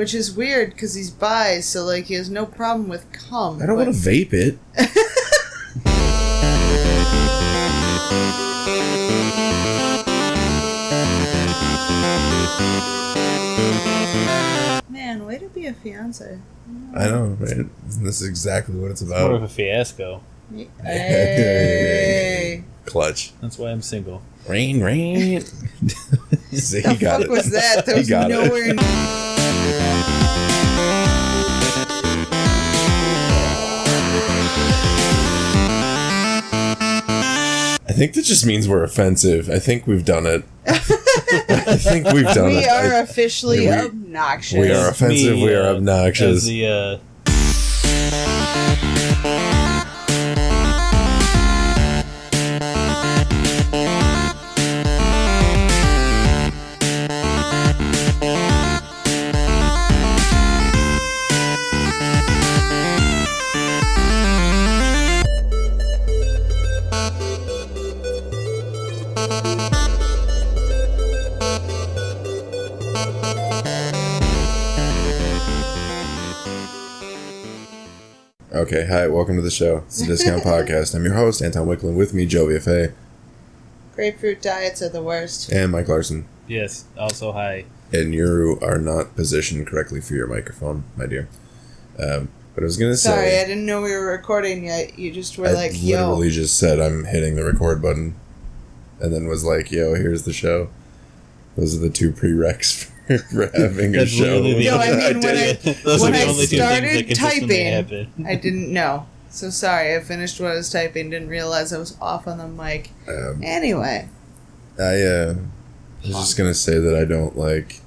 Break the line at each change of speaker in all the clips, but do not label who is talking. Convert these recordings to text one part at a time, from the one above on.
which is weird because he's bi, so like he has no problem with cum.
I don't
but-
want to vape it.
Man, way to be a fiance.
I know, right? This is exactly what it's about.
More of
about.
a fiasco.
Hey.
Clutch.
That's why I'm single.
Rain, rain. See,
the
he got
fuck
it.
was that? That
He
was
got it.
nowhere. near-
I think that just means we're offensive. I think we've done it. I think we've done
we
it.
are
I-
officially
we-
obnoxious.
we are offensive.
Me,
we are
uh,
obnoxious.
As the uh,
Okay, hi, welcome to the show. It's the Discount Podcast. I'm your host, Anton Wicklund. With me, Jovia
Grapefruit diets are the worst.
and Mike Larson.
yes, also hi.
And you are not positioned correctly for your microphone, my dear. Um, but I was gonna say.
Sorry, I didn't know we were recording yet. You just were
I
like, yo.
literally just said I'm hitting the record button, and then was like, "Yo, here's the show." Those are the two prereqs for, for having a show.
literally the
No, I
only-
mean, when I-
Those
when
are the
I
only two
started
things that consistently
typing,
happen.
I didn't know. So sorry, I finished what I was typing, didn't realize I was off on the mic.
Um,
Anyway,
I uh, was just gonna say that I don't like.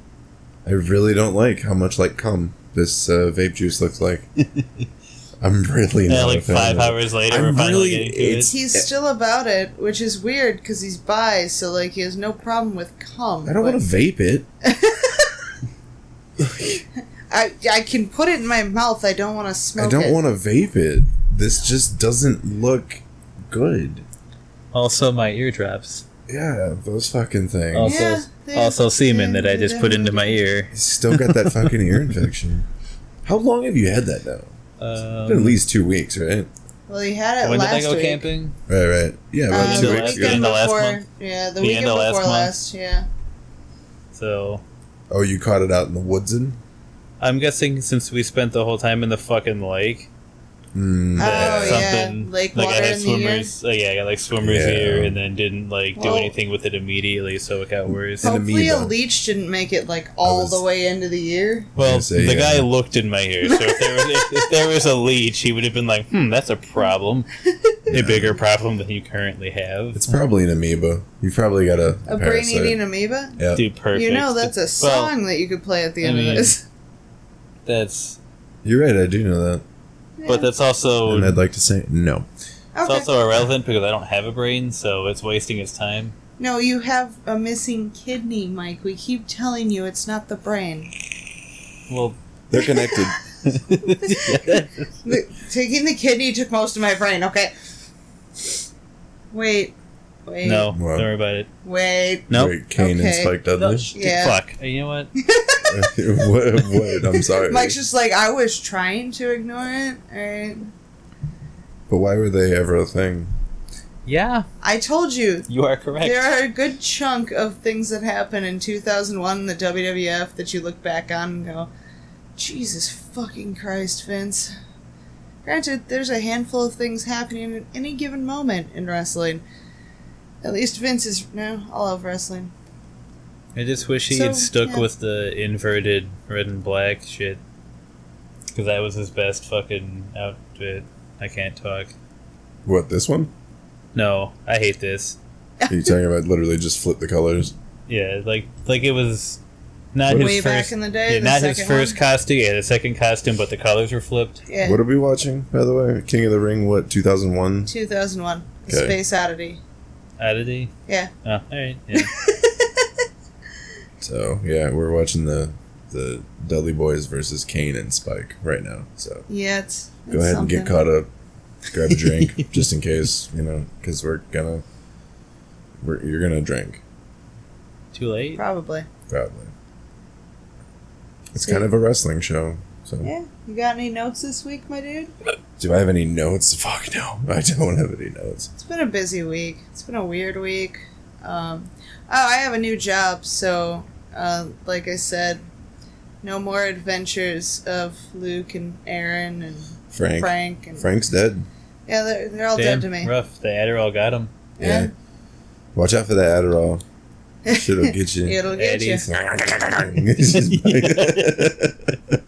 I really don't like how much like cum this uh, vape juice looks like. I'm really
Yeah,
not a
like
fan
five
of it.
hours later,
I'm
we're
really-
getting to
it's-
it.
he's still about it, which is weird because he's bi, so like he has no problem with cum.
I don't want to vape it.
I I can put it in my mouth. I don't want to smoke
I don't want to vape it. This just doesn't look good.
Also, my ear eardrops.
Yeah, those fucking things.
Also,
Yeah,
also semen that I just put into my ear.
Still got that fucking ear infection. How long have you had that now?
Um,
Been at least two weeks, right?
Well, he had it
when did
last
I go
week.
camping?
Right, right. Yeah, about
end
two
of
the
weeks ago.
weekend
end of last
before,
month?
yeah, the,
The
weekend
end of last
before
month?
last, yeah.
So
Oh, you caught it out in the woods in?
I'm guessing since we spent the whole time in the fucking lake,
Mm,
Oh,
that
yeah.
something
Lake
like
water
I had
in the ear?
swimmers. Like, yeah, I got like swimmers
Yeah.
ear, and then didn't like do anything with it immediately, so it got worse.
An
Hopefully, a leech didn't make it like all
was-
the way into the ear.
Well,
say,
the
yeah.
guy looked in my ear, so if there was if, if there was a leech, he would have been like, "Hmm, that's a problem, a bigger problem than you currently have."
it's probably an amoeba. You've probably got a,
A brain-eating amoeba.
Yeah.
Dude, perfect.
You know that's a
Well,
song that you could play at the
I
end
mean,
of this.
That's,
You're right. I do know that,
but that's also
and I'd like to say no.
it's
Okay.
also irrelevant because I don't have a brain, so it's wasting his time.
no, you have a missing kidney, Mike. We keep telling you it's not the brain.
Well,
They're connected.
The, taking the kidney took most of my brain. Okay. Wait. Wait.
no,
What?
don't worry about it.
Wait.
Nope.
Wait, Kane and
Okay.
Spike Dudley.
Yeah.
Fuck. You know what?
what, what? I'm sorry.
Mike's just like I was trying to ignore it. Alright.
but why were they ever a thing?
Yeah,
I told you
you are correct.
there are a good chunk of things that happened in 2001 in the WWF that you look back on and go, Jesus fucking Christ, Vince. Granted, there's a handful of things happening at any given moment in wrestling. At least Vince is no all of wrestling.
I just wish he
So,
had stuck
yeah.
with the inverted red and black shit. Because that was his best fucking outfit. I can't talk.
What this one?
No, I hate this.
Are you talking about literally just flip the colors?
Yeah, like like it was not his
Way
first.
back in the day,
yeah,
the
not his first
one?
costume. Yeah, the second costume, but the colors were flipped.
Yeah.
What are we watching, by the way? King of the Ring, what, 2001?
2001.
Okay.
Space Oddity.
Oddity.
Yeah.
Oh, all right. Yeah.
So, yeah, we're watching the the Dudley Boys versus Kane and Spike right now. So,
Yeah, it's.
go
it's
ahead and get caught up. Grab a drink, just in case, you know, because we're gonna. We're, you're gonna drink,
Too late.
Probably.
probably. It's kind of a wrestling show. So,
Yeah. You got any notes this week, my dude?
Do I have any notes? Fuck no, I don't have any notes.
It's been a busy week. It's been a weird week. Um, oh, I have a new job, so uh, like I said, no more adventures of Luke and Aaron and
Frank.
Frank and
Frank's dead.
yeah, they're, they're all
Damn,
dead to me.
rough. The Adderall got him.
Yeah. Watch out for the Adderall. Shit'll get you.
It'll get you.
Eddie's.
just, bite.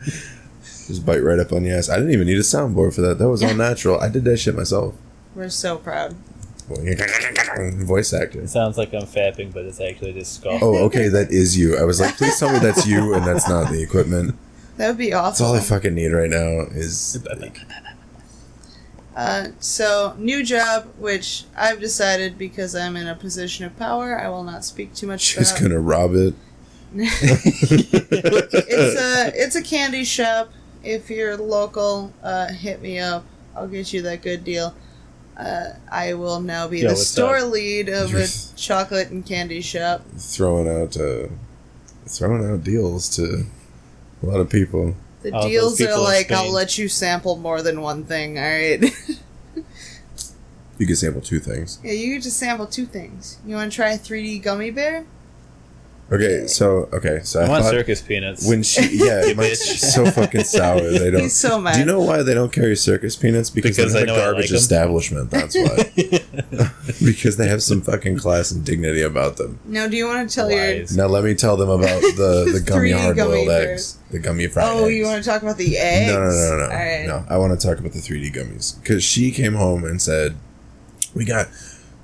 Just bite right up on the ass. I didn't even need a soundboard for that. That was all natural. I did that shit myself.
We're so proud.
Voice actor.
It sounds like I'm fapping, but it's actually just skull.
Oh, okay, that is you. I was like, please tell me that's you and that's not the equipment.
That would be
That's
awesome.
all I fucking need right now is
Uh, so, new job, which I've decided because I'm in a position of power, I will not speak too much
just
about.
gonna rob it.
it's a it's a candy shop. If you're local, uh, hit me up. I'll get you that good deal. Uh, I will now be
Yo,
the store
up?
lead of a chocolate and candy shop.
throwing out uh, throwing out deals to a lot of people.
The
Oh,
deals are
people in
like, I'll let you sample more than one thing. All right.
You can sample two things.
yeah, you get to sample two things. You want to try a 3D gummy bear?
Okay, so okay, so I,
I want circus peanuts.
when she yeah,
You
my,
bitch.
she's so fucking sour. They don't.
He's so mad.
Do you know why they don't carry circus peanuts? Because,
Because
they're
I
a
know I
garbage
like 'em.
establishment. That's why. because they have some fucking class and dignity about them.
Now, do you want to tell your?
Lies.
Now let me tell them about the the gummy hard boiled eggs, the gummy fried
Oh,
eggs.
you want to talk about the eggs?
No, no, no, no, no.
All right.
No, I want to talk about the 3D gummies because she came home and said, "We got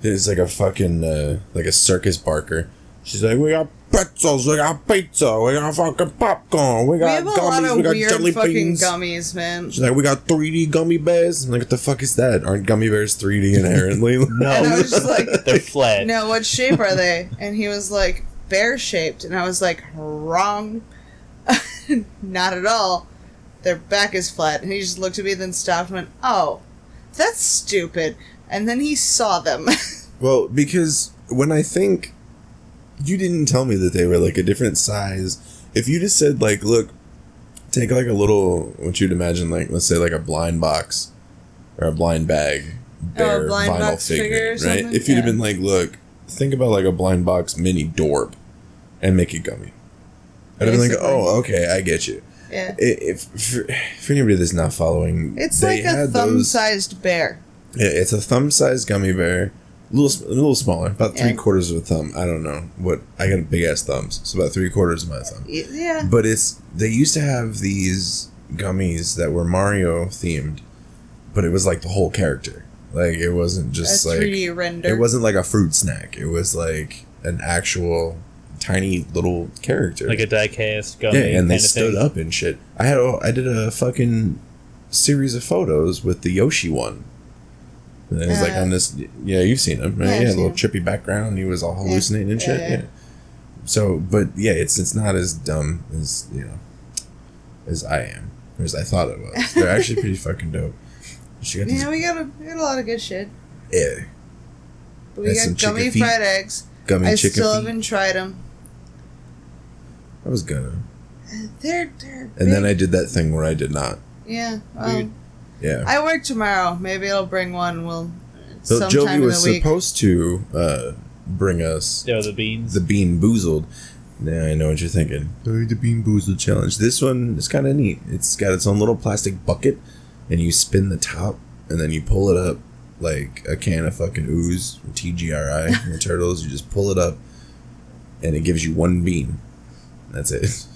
it's like a fucking uh, like a circus barker." She's like, "We got pretzels, we got pizza, we got fucking popcorn, we
We
got
have a
gummies,
lot of
we got
weird
jelly
fucking
beans."
gummies, man.
She's like, "We got 3D gummy bears." I'm like, "What the fuck is that? Aren't gummy bears 3D inherently?"
And I
no,
was just like,
they're flat.
no, what shape are they? And he was like, bear shaped. And I was like, wrong. Not at all. Their back is flat. And he just looked at me, then stopped and went, oh, that's stupid. And then he saw them.
Well, because when I think you didn't tell me that they were like a different size. If you just said like, look, take like a little what you'd imagine like let's say like a blind box or a blind bag bear
Oh, blind
vinyl
box figure or
figure, right? If you'd have been like, look, think about like a blind box mini dorp and make it gummy. I'd have been like, oh, okay, I get you.
yeah.
If for, for anybody that's not following,
It's like a
had
thumb
those-
sized bear.
yeah, it's a thumb-sized gummy bear, little, a little smaller, about three
Yeah.
quarters of a thumb. I don't know what. I got a big ass thumbs, so about three quarters of my thumb.
Yeah.
But it's they used to have these gummies that were Mario themed, but it was like the whole character. Like it wasn't
A
just like
3D render.
it wasn't like a fruit snack. It was like an actual tiny little character.
like a die-cast
yeah, and they
kinda
stood
thing.
up and shit. I had a, I did a fucking series of photos with the Yoshi one. And it was like
Uh,
on this. Yeah, you've seen him, right?
yeah,
Yeah, a little trippy background. He was all hallucinating and shit.
yeah,
Yeah,
yeah.
So, but yeah, it's it's not as dumb as you know as I am, or as I thought it was. They're actually pretty fucking dope. She got
Yeah, we got a, we got a lot of good shit.
yeah,
But we
And
got gummy fried eggs.
gummy
I
chicken
still
feet.
haven't tried them.
I was gonna,
They're they're.
and then. I did that thing where I did not.
yeah. Well,
Weird.
Yeah.
I work tomorrow. Maybe I'll bring one. We'll
So
sometime
Jovi
in
was
the week.
supposed to uh, bring us
Oh, the beans.
the Bean Boozled. Now I know what you're thinking. Oh, the Bean Boozled challenge. This one is kind of neat. It's got its own little plastic bucket, and you spin the top, and then you pull it up like a can of fucking ooze, from TGRI, from the turtles. You just pull it up, and it gives you one bean. That's it.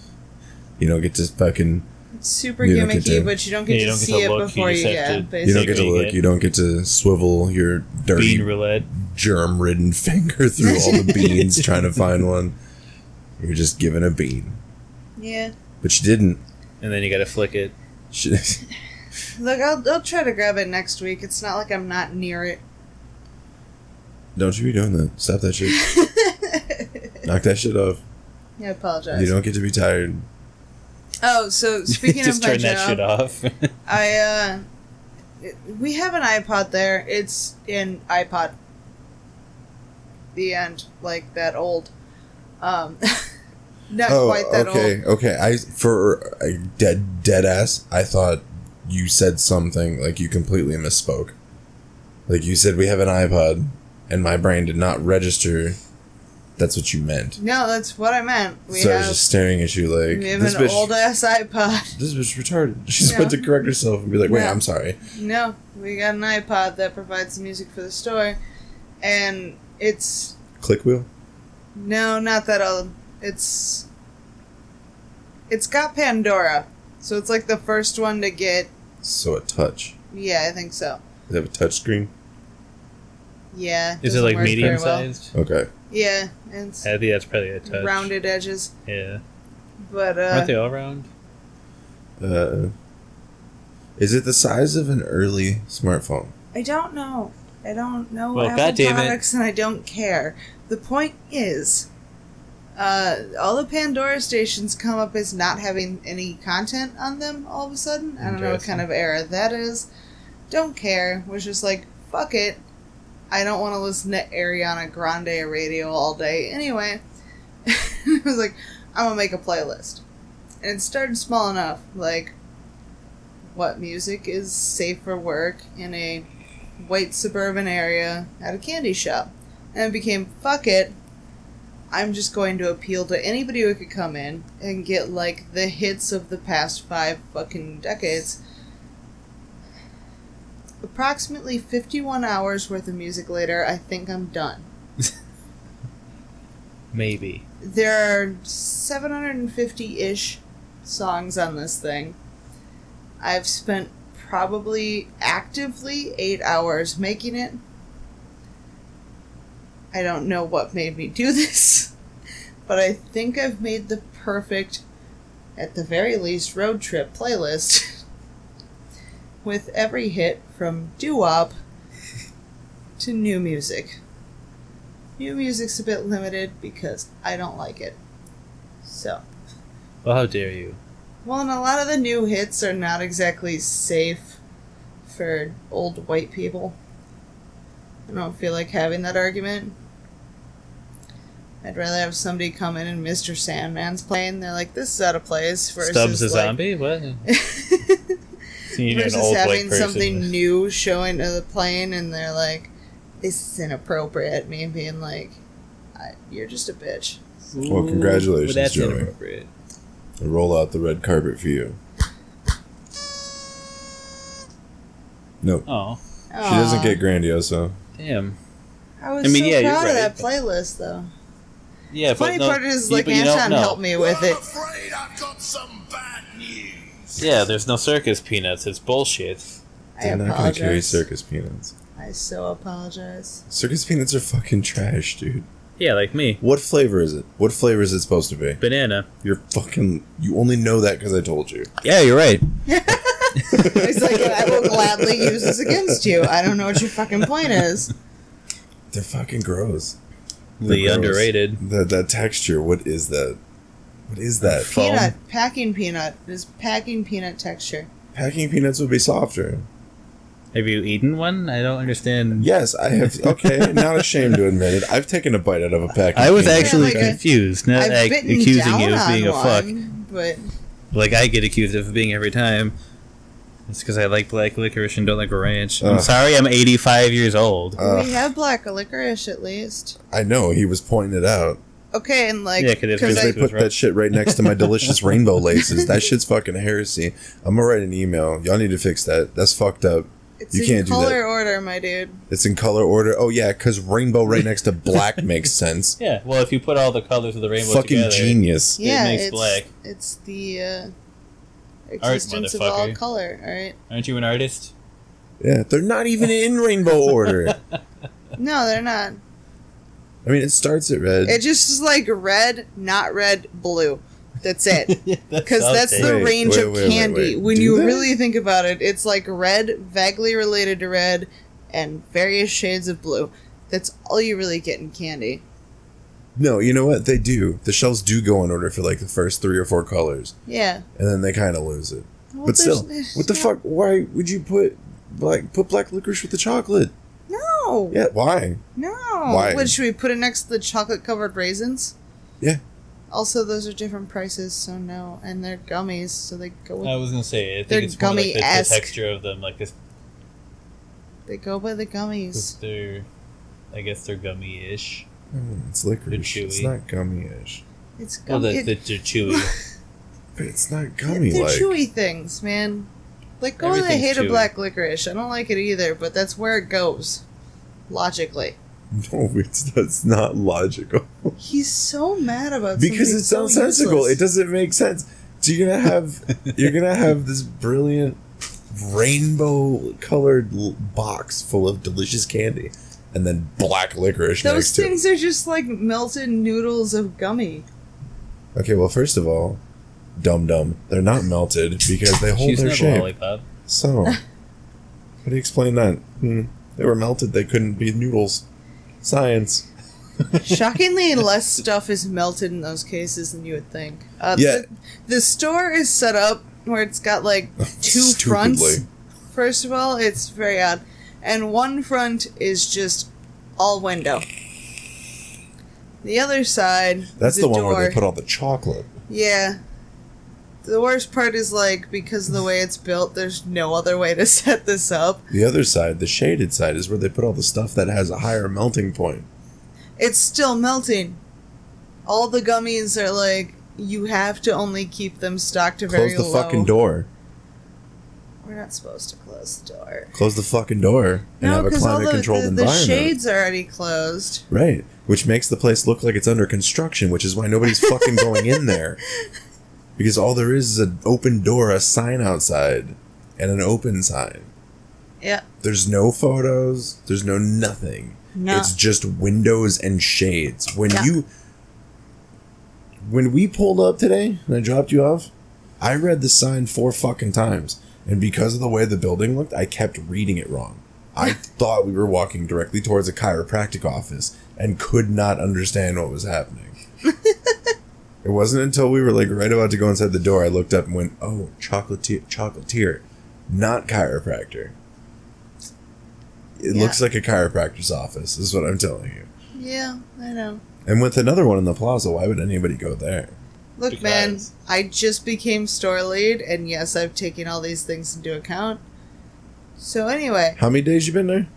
You don't get to fucking.
It's super
You don't get
gimmicky,
to-
but you don't get
Yeah, you
to
don't get
see
to
it
look,
before
just
you
have
yeah.
to-
You don't get to look.
yeah.
You don't get to swivel your dirty
Bean roulette.
germ-ridden finger through all the beans trying to find one. You're just given a bean,
yeah.
but you didn't.
And then you gotta flick it.
She-
Look, I'll I'll try to grab it next week. It's not like I'm not near it.
Don't you be doing that. Stop that shit. Knock that shit off.
I apologize.
You don't get to be tired.
Oh, so speaking
Just
of my
turn that
job,
shit off.
I uh, we have an iPod there. It's in iPod. The end, like that old. Um, Not
oh,
quite that
okay,
old.
okay. Okay. I for a dead dead ass. I thought you said something like you completely misspoke. Like you said, we have an iPod, and my brain did not register. That's what you meant.
No, that's what I meant. We
so I was just staring at you like
we have
this
an
bitch.
old ass iPod.
this bitch retarded. She's about to correct herself and be like, "Wait. I'm sorry."
No, we got an iPod that provides the music for the store, and it's
Click wheel.
no, not that old. It's it's got Pandora, so it's like the first one to get.
So a touch.
Yeah, I think so.
Does it have a touch screen?
Yeah.
Is it like
work very
medium
well.
sized?
Okay.
Yeah, it's
I think that's probably a touch.
rounded edges,
Yeah.
but
Aren't
uh,
they all round?
Uh, is it the size of an early smartphone?
I don't know. I don't know
Well,
Apple
goddamn it.
products, and I don't care. The point is, uh, all the Pandora stations come up as not having any content on them. All of a sudden, I don't know what kind of error that is. Don't care. Was just like fuck it. I don't want to listen to Ariana Grande radio all day anyway. I was like, I'm gonna make a playlist, and it started small enough, like what music is safe for work in a white suburban area at a candy shop. And it became, fuck it, I'm just going to appeal to anybody who could come in and get, like, the hits of the past five fucking decades. Approximately 51 hours worth of music later, I think I'm done.
Maybe.
There are 750 ish songs on this thing. I've spent probably actively eight hours making it. I don't know what made me do this, but I think I've made the perfect, at the very least, road trip playlist with every hit from doo wop to new music. New music's a bit limited because I don't like it. So.
Well, how dare you?
Well, and a lot of the new hits are not exactly safe for old white people. I don't feel like having that argument. I'd rather have somebody come in and Mr. Sandman's playing. They're like, this is out of place. Versus
Stubbs a
like,
zombie? What? So you need an
versus
old white
having
person.
something new showing to the plane, and they're like, this is inappropriate. Me being like, I, you're just a bitch.
Well, congratulations,
Well, that's
Joey.
inappropriate.
I roll out the red carpet for you. Nope.
Oh,
She doesn't
Aw.
get Grandioso.
damn.
I was
I mean,
so
yeah, you're
proud of that playlist, though.
Yeah,
Funny
but no,
part is, like,
but you don't
Anton
know.
helped me with it.
afraid I've got some bad news.
Yeah, there's no circus peanuts. It's bullshit.
I
They're not gonna carry circus peanuts.
I so apologize.
Circus peanuts are fucking trash, dude.
Yeah, like me.
What flavor is it? What flavor is it supposed to be?
Banana.
You're fucking. You only know that because I told you.
Yeah, you're right.
He's like, I will gladly use this against you. I don't know what your fucking point is.
They're fucking gross. They're
The
gross.
underrated.
That that texture. What is that? What is that?
Foam.
Peanut, packing peanut is packing peanut texture.
Packing peanuts would be softer.
Have you eaten one? I don't understand.
Yes, I have. Okay, not ashamed to admit it. I've taken a bite out of a pack.
I was
peanut.
actually
like a-
confused, not
I've
like, accusing you of being a fuck.
one, but
Like I get accused of being every time. It's because I like black licorice and don't like ranch. I'm
Ugh.
sorry, I'm 85 years old.
Uh,
we have black licorice at least.
I know he was pointing it out
Okay, and like
Yeah, 'cause it's
because
because they put that shit right next to my delicious rainbow laces. That shit's fucking heresy. I'm gonna write an email. Y'all need to fix that. That's fucked up.
it's
you
in
can't do that.
color order, my dude.
It's in color order. Oh yeah, because rainbow right next to black makes sense.
Yeah, well, if you put all the colors of the rainbow
Fucking
together,
genius.
Yeah,
makes
it's
black.
it's the uh, existence of all
motherfucker.
color. All right.
aren't you an artist?
Yeah, they're not even in rainbow order.
No, they're not.
I mean, it starts at red.
It just is like red, not red, blue. That's it. Because
I'll
that's the
Wait,
range
wait,
of
wait, wait,
candy.
wait.
When
Do
you
that?
really think about it, it's like red, vaguely related to red, and various shades of blue. That's all you really get in candy.
no, you know what? They do. The shells do go in order for like the first three or four colors,
Yeah.
and then they kind of lose it.
Well,
but still, what the
not-
fuck? Why would you put black put black licorice with the chocolate?
No.
Yeah, why?
No.
Why?
What, should we put it next to the chocolate covered raisins?
Yeah.
Also, those are different prices, so no. And they're gummies, so they go with,
I was gonna say, I think
They're
it's more like the, the
gummy-esque.
texture of them, like this.
they go by the gummies.
Cause they're, I guess they're gummy-ish.
Mm, it's licorice.
They're
It's
chewy.
not gummy-ish.
It's
Well,
gummy.
that that they're chewy.
But it's not gummy.
they're
gummy-like.
chewy things, man. Like, go with I hate a black licorice. I don't like it either, but that's where it goes. Logically.
No, it's that's not logical.
He's so mad about
because
something
it's
so
nonsensical.
useless.
It doesn't make sense. So you're gonna have you're gonna have this brilliant rainbow colored l- box full of delicious candy, and then black licorice
Those
next to
things are just like melted noodles of gummy.
Okay, well, first of all, dum dum, they're not melted because they hold
She's
their
not a
shape.
lollipop.
So, how do you explain that? Hmm. They were melted. They couldn't be noodles. Science.
Shockingly, less stuff is melted in those cases than you would think. Uh,
Yeah.
The, the store is set up where it's got like two fronts.
Stupidly.
First of all, it's very odd. And one front is just all window. The other side,
That's
is
the
a
one
door.
where they put all the chocolate.
Yeah. The worst part is like because of the way it's built, there's no other way to set this up.
The other side, the shaded side, is where they put all the stuff that has a higher melting point.
It's still melting. All the gummies are like you have to only keep them stocked to very low.
Close the
low.
fucking door.
We're not supposed to close the door.
Close the fucking door and
No,
have a climate
the,
controlled
the, the
environment.
shades are already closed.
Right. Which makes the place look like it's under construction, which is why nobody's fucking going in there. Because all there is is an open door, a sign outside, and an open sign.
Yeah.
There's no photos, there's no nothing.
No.
It's just windows and shades. When
Yeah.
you when we pulled up today and I dropped you off, I read the sign four fucking times. And because of the way the building looked, I kept reading it wrong. I thought we were walking directly towards a chiropractic office and could not understand what was happening. it wasn't until we were like right about to go inside the door I looked up and went, "Oh, chocolatier, chocolatier, not chiropractor." It
Yeah.
looks like a chiropractor's office, is what I'm telling you.
Yeah, I know.
And with another one in the plaza, why would anybody go there?
Look, man, I just became store lead, and yes, I've taken all these things into account. So anyway,
How many days you been there?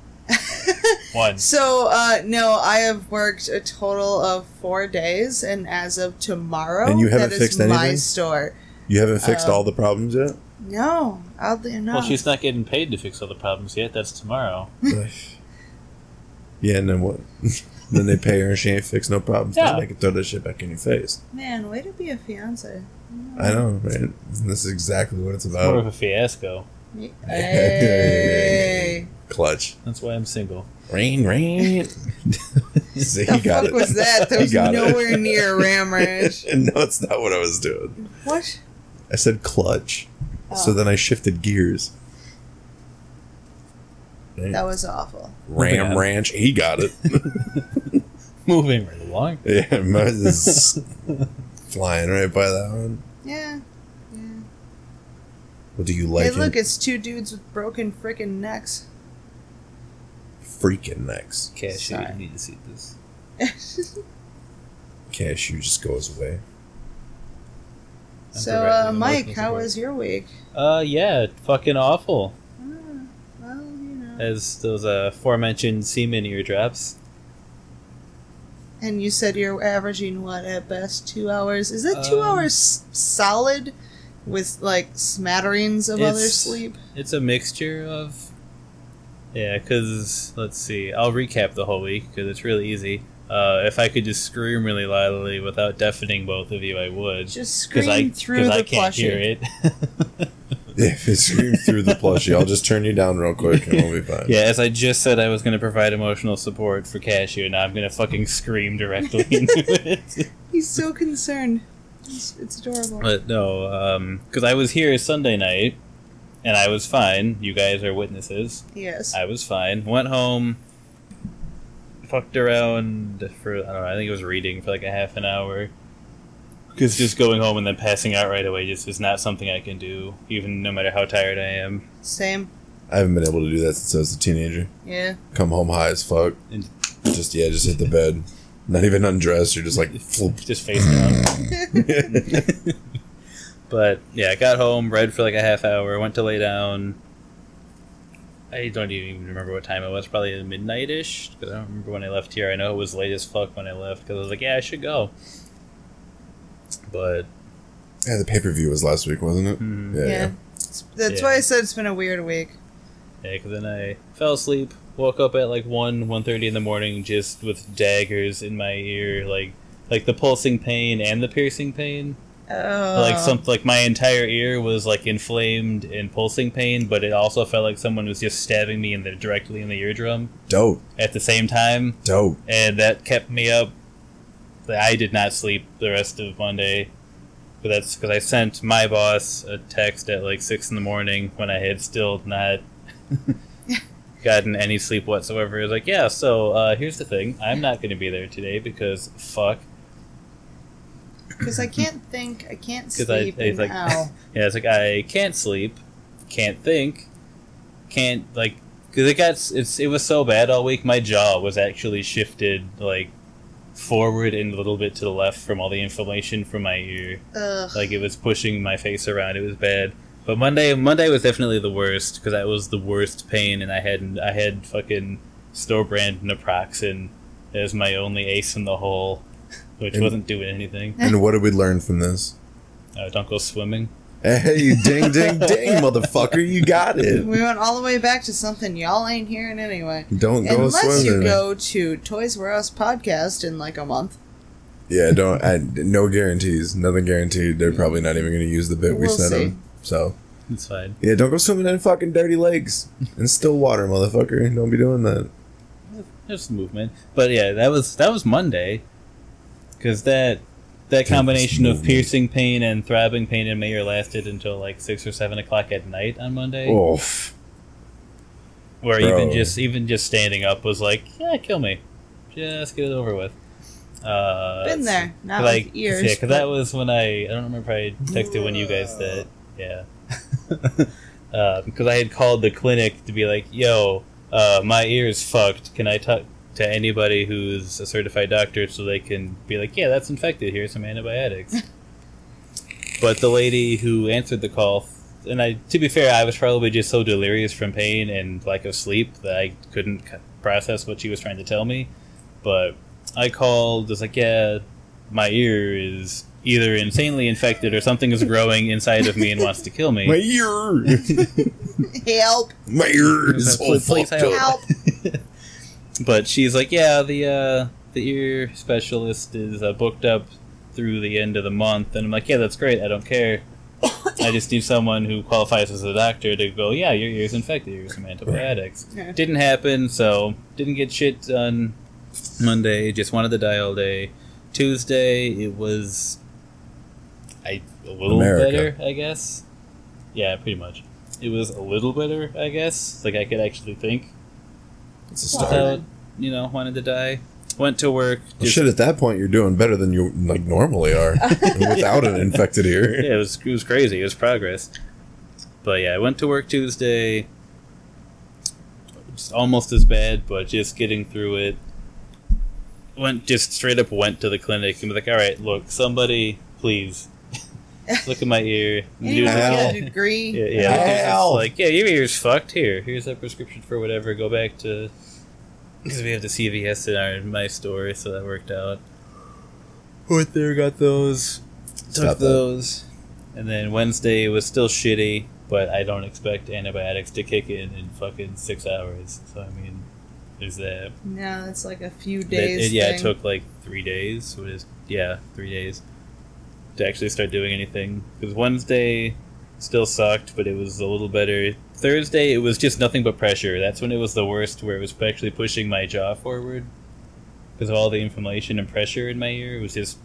One.
so uh, no, I have worked a total of four days, and as of tomorrow,
And you haven't
that is
fixed
my
anything?
store.
You haven't fixed
Uh,
all the problems yet?
No, oddly enough.
Well, she's not getting paid to fix all the problems yet. That's tomorrow.
yeah, and then what? then they pay her and she ain't fixed no problems.
Yeah.
Then they can throw that shit back in your face.
Man, way to be a fiance.
I know, man. This is exactly what it's
It's more of a fiasco.
Hey.
Clutch.
That's why I'm single.
Rain, rain. See,
the
he got
fuck
it.
was that? That
He
was
got it.
nowhere near Ram Ranch.
no, it's not what I was doing.
What?
I said clutch. So
Oh.
then I shifted gears. Right.
That was awful.
Ram
Moving.
Ranch. He got it.
Moving right along.
yeah, Moses flying right by that one.
Yeah.
Well, do you like
hey,
it?
look, it's two dudes with broken freaking necks.
freaking necks.
Cashew,
Sorry.
you need to see this.
Cashew just goes away.
So, uh, Mike, how was your week?
Uh, yeah, fucking awful.
Ah, well, you know.
As those uh, aforementioned semen eardrops.
And you said you're averaging what at best two hours? Is that two
Um,
hours solid with like smatterings of other sleep?
It's a mixture of. Yeah, because, let's see, I'll recap the whole week because it's really easy. Uh, if I could just scream really loudly without deafening both of you, I would.
Just
Because
scream
I,
through
'cause
the
I can't
plushie.
hear it.
If it screams through the plushie, I'll just turn you down real quick and we'll be fine.
Yeah, as I just said, I was going to provide emotional support for Cashew, and now I'm going to fucking scream directly into it.
He's so concerned. It's, it's adorable.
But no, um, because I was here Sunday night, and I was fine. You guys are witnesses.
yes.
I was fine. Went home, fucked around for I don't know. I think it was reading for like a half an hour. Because just going home and then passing out right away just is not something I can do, even no matter how tired I am.
Same.
I haven't been able to do that since I was a teenager.
Yeah.
Come home high as fuck.
And-
Just yeah, just hit the bed. Not even undressed. You're just like floop.
just face down. but yeah, I got home, read for like a half hour, went to lay down. I don't even remember what time it was. Probably midnight ish. Because I don't remember when I left here. I know it was late as fuck when I left. Because I was like, yeah, I should go. But
Yeah, the pay per view was last week, wasn't it?
Mhm.
Yeah.
Yeah.
yeah.
That's
Yeah.
why I said it's been a weird week.
yeah, because then I fell asleep. Woke up at like one one thirty in the morning, just with daggers in my ear, like like the pulsing pain and the piercing pain.
Oh.
like some like my entire ear was like inflamed and pulsing pain, but it also felt like someone was just stabbing me in the directly in the eardrum
Dope.
at the same time,
Dope.
and that kept me up. I did not sleep the rest of Monday, but that's because I sent my boss a text at like six in the morning when I had still not gotten any sleep whatsoever. It was like, yeah, so uh, here's the thing: I'm not going to be there today because fuck.
Because I can't think, I can't
I-
sleep,
it's like- Yeah, it's like I can't sleep, can't think, can't like because it got it's it was so bad all week. My jaw was actually shifted like forward and a little bit to the left from all the inflammation from my ear.
Ugh.
Like it was pushing my face around. It was bad. But Monday Monday was definitely the worst because that was the worst pain, and I had I had fucking store brand naproxen as my only ace in the hole, which
And-
wasn't doing anything.
And what did we learn from this?
Uh, don't go swimming.
Hey, ding, ding, ding, motherfucker! You got it.
We went all the way back to something y'all ain't hearing anyway.
Don't go
Unless
swimming.
you go to Toys R Us podcast in like a month.
Yeah, don't. I, no guarantees. Nothing guaranteed. They're probably not even going to use the bit we
We'll
sent
see.
them. So
It's fine.
yeah, don't go swimming in fucking dirty lakes and still water, motherfucker. Don't be doing that.
There's some movement, but yeah, that was that was Monday, because that that combination of piercing pain and throbbing pain in my ear lasted until like six or seven o'clock at night on Monday,
Oof.
where
bro.
even just even just standing up was like, yeah, kill me, just get it over with. Uh,
Been there, not
like
with ears.
yeah, because
but-
that was when I I don't remember if I texted when you guys did, yeah, because I had called the clinic to be like, yo, uh, my ear's fucked. Can I talk to anybody who's a certified doctor so they can be like, yeah, that's infected. Here's some antibiotics. but the lady who answered the call, and I, to be fair, I was probably just so delirious from pain and lack of sleep that I couldn't process what she was trying to tell me. But I called, was like, yeah, my ear is either insanely infected or something is growing inside of me and wants to kill me.
My ear.
help,
My ear is all
Please- please
fucked
help.
up.
help.
But she's like, yeah, the uh, the ear specialist is uh, booked up through the end of the month, and I'm like, yeah, that's great. I don't care. I just need someone who qualifies as a doctor to go, yeah, your ear's infected. Here's some antibiotics.
Yeah.
Didn't happen, so didn't get shit done. Monday, just wanted to die all day. Tuesday, it was, I a little
America.
better, I guess. Yeah, pretty much. It was a little better, I guess. Like I could actually think
It's a start.
without, you know, wanted to die. Went to work.
Well,
just-
shit, at that point, you're doing better than you like normally are without an infected ear.
yeah, it was it was crazy. It was progress. But yeah, I went to work Tuesday. It's almost as bad, but just getting through it. Went just straight up went to the clinic and was like, "All right, look, somebody, please, look at my ear."
Anyone
Hell.
get a degree?
Yeah, yeah. like, it's like, yeah, your ear's fucked. Here, here's a prescription for whatever. Go back to because we have the CVS in our my store, so that worked out. Went there, got those,
Stop
took
that.
those, and then Wednesday was still shitty. But I don't expect antibiotics to kick in in fucking six hours. So I mean, there's that.
No, it's like a few
It-
days.
it- yeah, it took like three days. What is yeah, three days to actually start doing anything. Because Wednesday still sucked, but it was a little better. Thursday, it was just nothing but pressure. That's when it was the worst, where it was actually pushing my jaw forward because of all the inflammation and pressure in my ear. It was just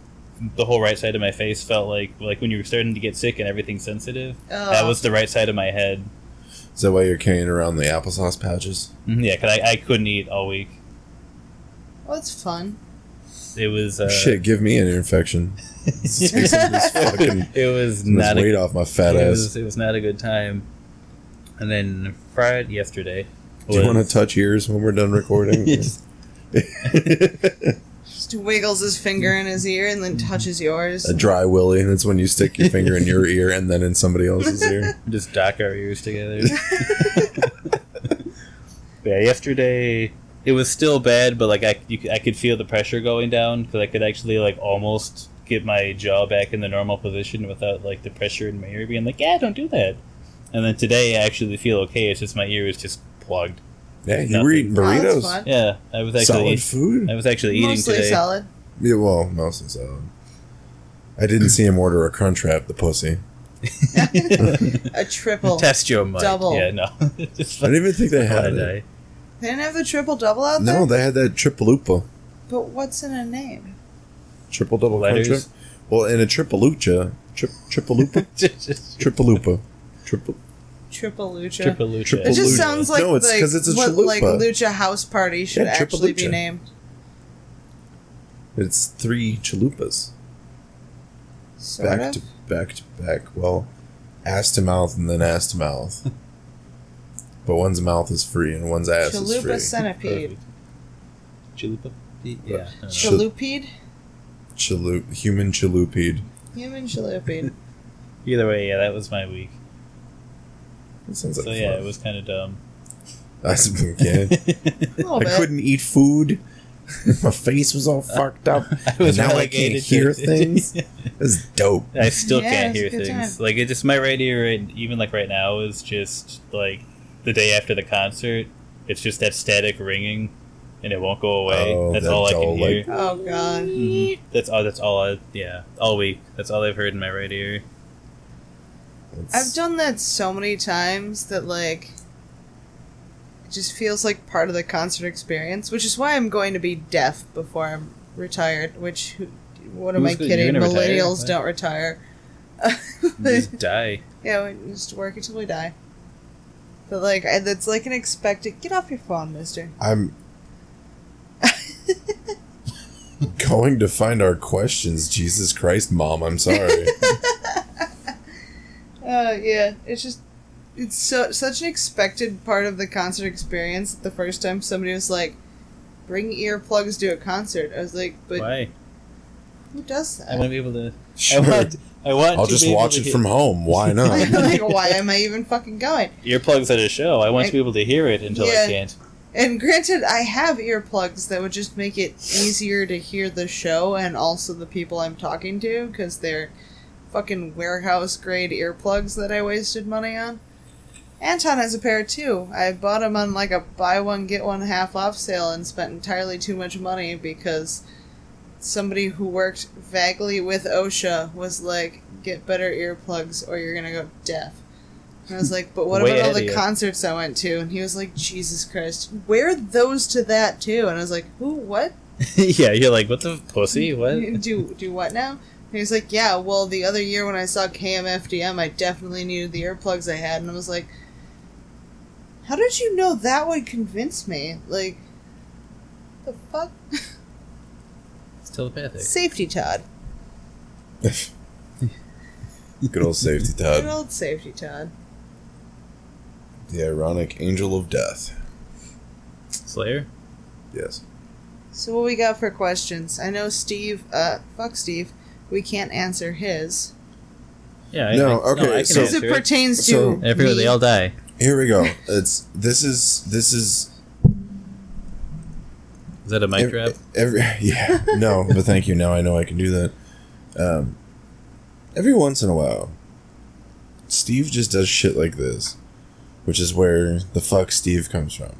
the whole right side of my face felt like like when you were starting to get sick and everything's sensitive.
Oh.
That was the right side of my head.
Is that why you're carrying around the applesauce pouches?
Mhm, Yeah, because I, I couldn't eat all week.
Well, it's fun.
It was uh,
Shit, give me an infection. Take some of this fucking
it was
some of this
not a
off my fat
it
ass.
was, it was not a good time. And then Friday yesterday.
Do you want to touch ears when we're done recording?
Just wiggles his finger in his ear and then touches yours.
A dry willy. That's when you stick your finger in your ear and then in somebody else's ear.
Just dock our ears together. yeah, yesterday it was still bad, but like I, you, c- I could feel the pressure going down because I could actually like almost get my jaw back in the normal position without like the pressure in my ear being like, yeah, don't do that. And then today I actually feel okay. It's just my ear is just plugged.
Yeah, you
Nothing.
were eating
Oh,
burritos.
fun.
Yeah, I was actually
Solid
eat-
food.
I was actually eating
Mostly
today.
solid.
Yeah, well, mostly salad. I didn't see him order a crunch wrap, the pussy.
A triple.
Test your mic.
Double.
Yeah, no. Just
I didn't even think they had
wanna
it.
die.
They didn't have the triple double out there?
No, they had that triplelupa.
But what's in a name?
Triple double
Letters?
wrap. Well, in a tripalucha, tri- triplelupa?
Just
tripalupa. Triple.
Triple Lucha.
Triple lucha.
Triple
it just
Lucha.
sounds like,
No, it's
like
'cause it's a
what like. Lucha House Party should
Yeah,
actually be named.
It's three chalupas.
Sort
back
of.
to back to back. Well, ass to mouth and then ass to mouth. but one's mouth is free and one's ass is free.
Chalupa centipede.
Chalupa? Yeah. I don't know.
Ch-
Chalupede?
Chalup, human chalupede.
Human chalupede.
Either way, yeah, that was my week.
That sounds like
So yeah, it was kind of dumb.
That's okay.
A
I
bit.
couldn't eat food. My face was all fucked up.
I was
and now I can't hear
to-
things. That's dope.
I still
Yeah,
can't hear things.
time.
Like it just my right ear, right, even like right now, is just like the day after the concert. It's just that static ringing, and it won't go away.
Oh,
that's
that
all I
dull,
can hear.
like-
Oh god.
Mhm. That's all. That's all. I yeah. All week. That's all I've heard in my right ear.
It's-
I've done that so many times that like it just feels like part of the concert experience, which is why I'm going to be deaf before I'm retired. Which who, what am
Who's
I
go-
kidding?
you're gonna retire?
Millennials don't retire.
Just die.
yeah, we just work until we die. But like, that's like an expected. Get off your phone, Mister.
I'm going to find our questions. Jesus Christ, Mom, I'm sorry.
Uh, yeah, it's just it's so such an expected part of the concert experience. The first time somebody was like, "Bring earplugs to a concert," I was like, "But
Why?
who does that?"
I want to be able to.
Sure.
I want. I want.
I'll
to
just
be
watch it
hear-
from home. Why not?
like, why am I even fucking going?
earplugs at a show. I want
I-
to be able to hear it until
Yeah.
I can't.
And granted, I have earplugs that would just make it easier to hear the show and also the people I'm talking to because they're fucking warehouse grade earplugs that I wasted money on. Anton has a pair too. I bought them on like a buy one get one half off sale and spent entirely too much money because somebody who worked vaguely with OSHA was like, "Get better earplugs or you're gonna go deaf." And I was like, "But what
Way
about all the
you.
concerts I went to?" And he was like, "Jesus Christ, wear those to that too." And I was like, "Who? What?
yeah, you're like, what the pussy? What?
do do what now?" And he was like, "Yeah, well, the other year when I saw KMFDM, I definitely needed the earplugs I had." And I was like, "How did you know that would convince me? Like, the fuck?
It's telepathic.
Safety Todd,
Good old safety Todd.
good old Safety Todd."
The ironic angel of death.
Slayer.
Yes.
So what we got for questions? I know Steve. Uh, fuck Steve. We can't answer his.
Yeah. I,
No,
I,
okay,
No, I can
so-
Because
answer
it
it.
pertains to
So-
Everywhere
me.
they all die.
Here we go. It's this is this is
Is that a mic
ev-
drop?
Every yeah no, but thank you. Now I know I can do that. Um, every once in a while, Steve just does shit like this, which is where the fuck Steve comes from.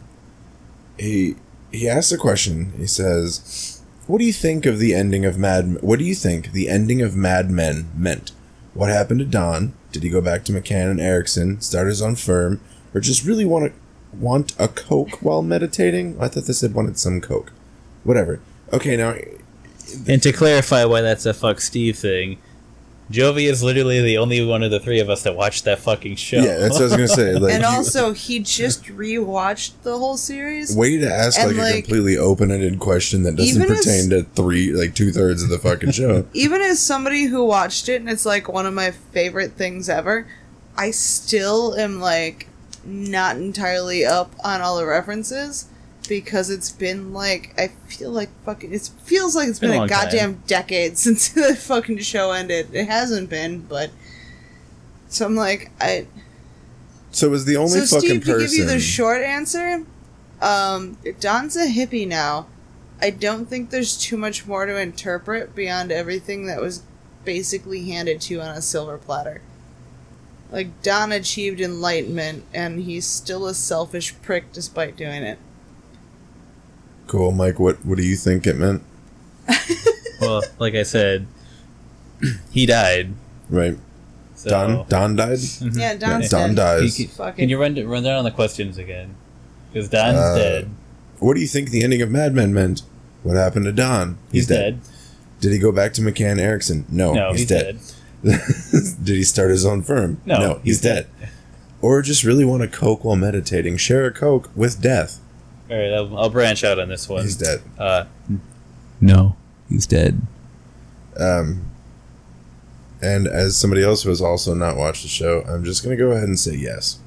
He he asks a question. He says, "What do you think of the ending of Mad? What do you think the ending of Mad Men meant? What happened to Don? Did he go back to McCann and Erickson, start his own firm, or just really want to want a coke while meditating? I thought they said wanted some coke. Whatever. Okay, now
And to clarify why that's a fuck Steve thing, Jovi is literally the only one of the three of us that watched that fucking show.
yeah, that's what I was gonna say. Like,
and also, he just rewatched the whole series.
way to ask
and,
like, a completely open-ended question that doesn't
even as-
pertain to three, like two thirds of the fucking show.
Even as somebody who watched it and it's like one of my favorite things ever, I still am like not entirely up on all the references. Because it's been like I feel like fucking it feels like it's
Been
been,
a
a,
long time.
goddamn decade since the fucking show ended. It hasn't been, but so I'm like I
So was the only
so
fucking
Steve, to give you the short answer, um, Don's a hippie now. I don't think there's too much more to interpret beyond everything that was basically handed to you on a silver platter. Like Don achieved enlightenment, and he's still a selfish prick despite doing it.
Cool, Mike. What what do you think it meant?
Well, like I said, he died.
Right,
So.
Don Don died.
Mhm.
Yeah, Don's
Don
dead.
dies.
Can,
Fucking-
can you run run down the questions again? Because Don's
Uh,
dead.
What do you think the ending of Mad Men meant? What happened to Don?
He's, dead.
Did he go back to McCann Erickson? No,
No,
he's,
he's,
dead.
dead.
Did he start his own firm?
No,
he's,
he's
dead. Or just really want to coke while meditating? Share a coke with death.
All right, I'll, I'll branch out on this one.
He's dead.
Uh,
No, he's dead.
Um, and as somebody else who has also not watched the show, I'm just gonna go ahead and say yes.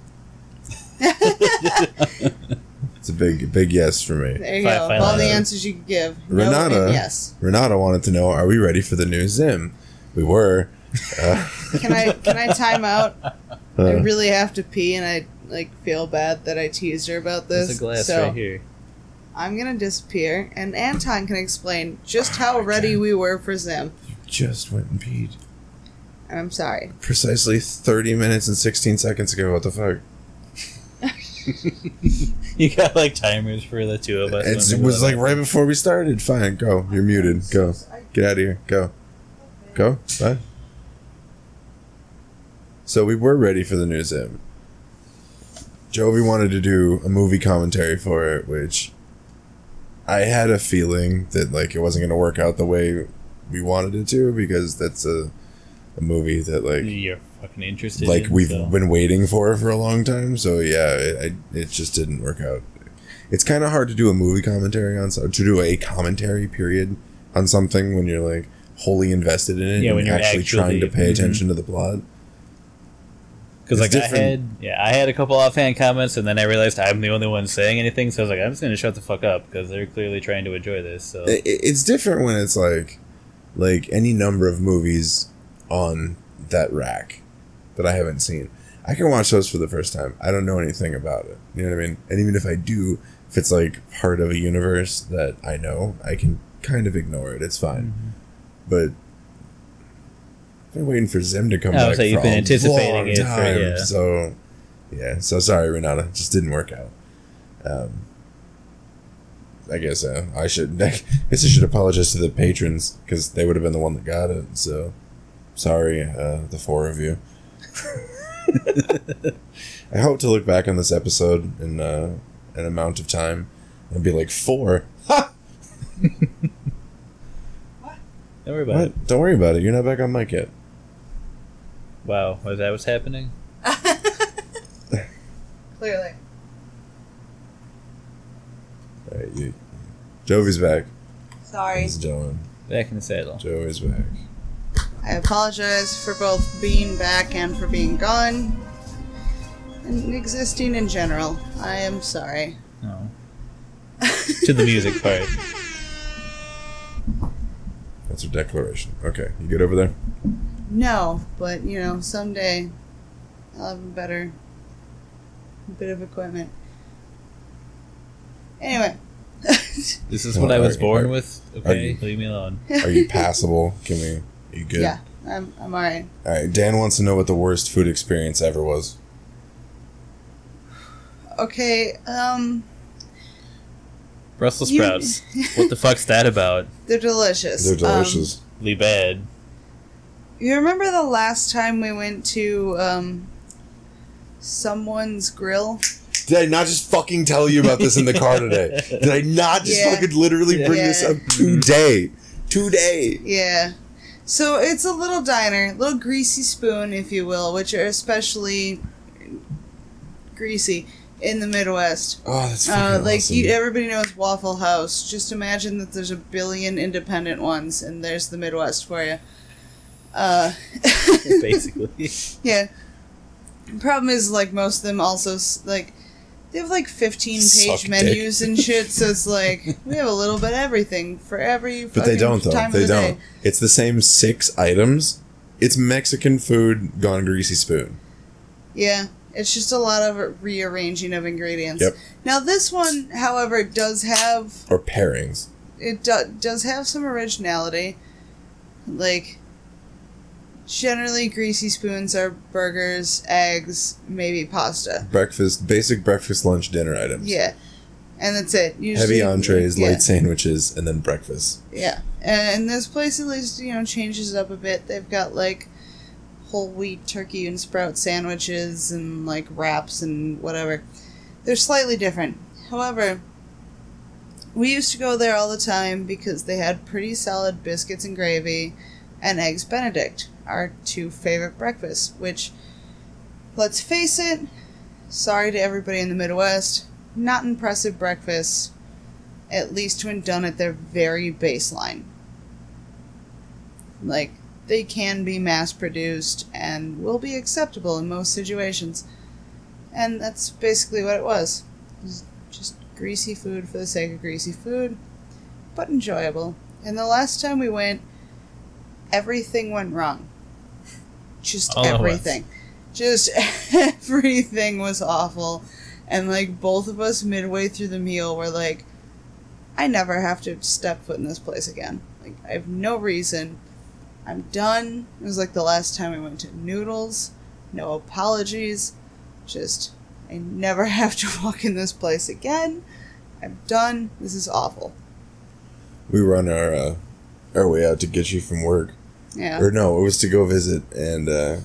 it's a big, big yes for me.
There you
Fi-
go.
final
All the answers you could give.
Renata,
and yes.
Renata wanted to know: Are we ready for the new Zim? We were. Uh,
Can I can I time out? I
uh,
really have to pee, and I like feel bad that I teased her about this.
there's a glass
so
right here.
I'm gonna disappear, and Anton can explain just how ready we were for Zim.
just went and peed.
And I'm sorry.
Precisely 30 minutes and 16 seconds ago. What the fuck?
You got like timers for the two of us.
It's, it was like right before we started. Fine, go. You're muted. Go. Get out of here. Go. Go. Bye. So we were ready for the new Zim. Jovi wanted to do a movie commentary for it, which I had a feeling that like it wasn't going to work out the way we wanted it to because that's a a movie that like
You're fucking interested.
like
in,
we've
so.
been waiting for for a long time. So yeah, it, I, it just didn't work out. It's kind of hard to do a movie commentary on so- to do a commentary period on something when you're like wholly invested in it.
Yeah,
and
when you're
actually, trying to
actually-
pay
mhm.
attention to the plot.
Because like I had, yeah, I had a couple offhand comments, and then I realized I'm the only one saying anything. So I was like, I'm just gonna shut the fuck up because they're clearly trying to enjoy this. So
It, it- it's different when it's like like any number of movies on that rack that I haven't seen. I can watch those for the first time. I don't know anything about it. You know what I mean? And even if I do, if it's like part of a universe that I know, I can kind of ignore it. It's fine.
Mm-hmm.
But been waiting for Zim to come
I would
back.
say you've
for
been
a
anticipating it for-
time.
yeah.
So yeah. So sorry, Renata. It just didn't work out. Um, I guess uh, I should. I guess I should apologize to the patrons because they would have been the one that got it. So sorry, uh, the four of you. I hope to look back on this episode in uh, an amount of time and be like four. Ha!
don't worry about it.
Don't worry about it. You're not back on mic yet.
Wow, was that what's happening?
Clearly.
All right, you, Jovi's back.
Sorry.
Ladies and gentlemen,
Back in the saddle.
Jovi's back.
I apologize for both being back and for being gone. And existing in general. I am sorry.
No. to the music part.
That's her declaration. Okay, you good over there?
No, but you know, someday I'll have a better bit of equipment. Anyway.
This is what I was
Are-
born
are-
with. Okay,
you-
leave me alone.
Are you passable? Can we? Are you good?
yeah, I'm I'm alright.
All right. Dan wants to know what the worst food experience ever was.
Okay, um
Brussels
You-
sprouts. what the fuck's that about?
they're delicious.
They're
Um,
delicious.
Really bad.
You remember the last time we went to um someone's grill?
Did I not just fucking tell you about this in the car today? Did I not just
Yeah.
fucking literally bring this
Yeah.
up today? Today.
Yeah. So it's a little diner, little greasy spoon, if you will, which are especially greasy in the Midwest.
Oh, that's
Uh, like
awesome.
you, everybody knows Waffle House. Just imagine that there's a billion independent ones, and there's the Midwest for you. Uh,
Basically.
yeah. The problem is, like most of them, also like they have like 15
Suck
page
dick.
menus and shit, so it's like we have a little bit of everything for every.
But they don't though. They
the
don't.
Day.
It's the same six items. It's Mexican food gone greasy spoon.
Yeah, it's just a lot of rearranging of ingredients.
Yep.
Now this one, however, does have
Or pairings.
it do- does have some originality. Like, generally, greasy spoons are burgers, eggs, maybe pasta.
Breakfast basic breakfast, lunch, dinner items.
Yeah, and that's it. Usually,
Heavy entrees,
yeah,
light sandwiches, and then breakfast.
Yeah, and this place at least you know changes up a bit. They've got like whole wheat turkey and sprout sandwiches and like wraps and whatever. They're slightly different. However, we used to go there all the time because they had pretty solid biscuits and gravy and eggs benedict, our two favorite breakfasts, which let's face it, sorry to everybody in the Midwest, not impressive breakfasts, at least when done at their very baseline. Like, they can be mass produced and will be acceptable in most situations. And that's basically what it was. It was just greasy food for the sake of greasy food, but enjoyable. And the last time we went, everything went wrong. Just
All
everything. Just everything was awful. And like both of us midway through the meal were like, I never have to step foot in this place again. Like I have no reason. I'm done. It was like the last time we went to Noodles. No apologies. Just I never have to walk in this place again. I'm done. This is awful.
We were on our uh, our way out to get you from work.
Yeah.
Or no, it was to go visit, and uh,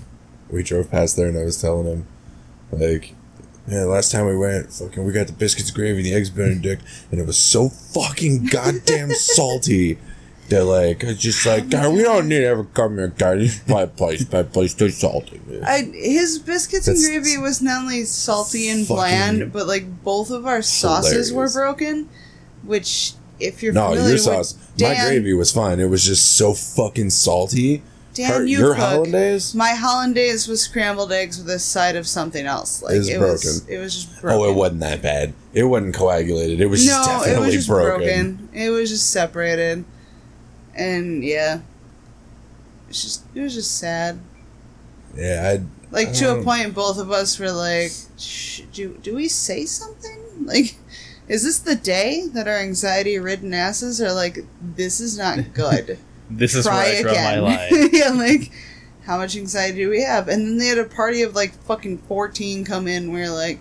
we drove past there, and I was telling him, like, man, last time we went, fucking, we got the biscuits, gravy, the eggs Benedict, and it was so fucking goddamn salty. They're like, it's just like, God, we don't need to ever come here, guys. This is my place, my place, too salty. Man.
I, his biscuits
That's
and gravy was not only salty and
fucking
bland, but like both of our sauces were
hilarious.
broken. Which, if you're
No,
familiar
your
with
sauce,
Dan,
my gravy was fine. It was just so fucking salty.
Dan,
Her-
you
your
cook.
hollandaise?
My hollandaise was scrambled eggs with a side of something else. Like
It was
it
broken.
was, it was just broken.
Oh, it wasn't that bad. It wasn't coagulated. It was just
no, it was just
broken.
broken. It was just separated, and yeah, it's just it was just sad.
Yeah, I
Like to a point, both of us were like, "Do do we say something? Like, is this the day that our anxiety-ridden asses are like, this is not good?
This is where
Try
I draw my
again."
line.
yeah, like, how much anxiety do we have? And then they had a party of like fucking fourteen come in. We're like,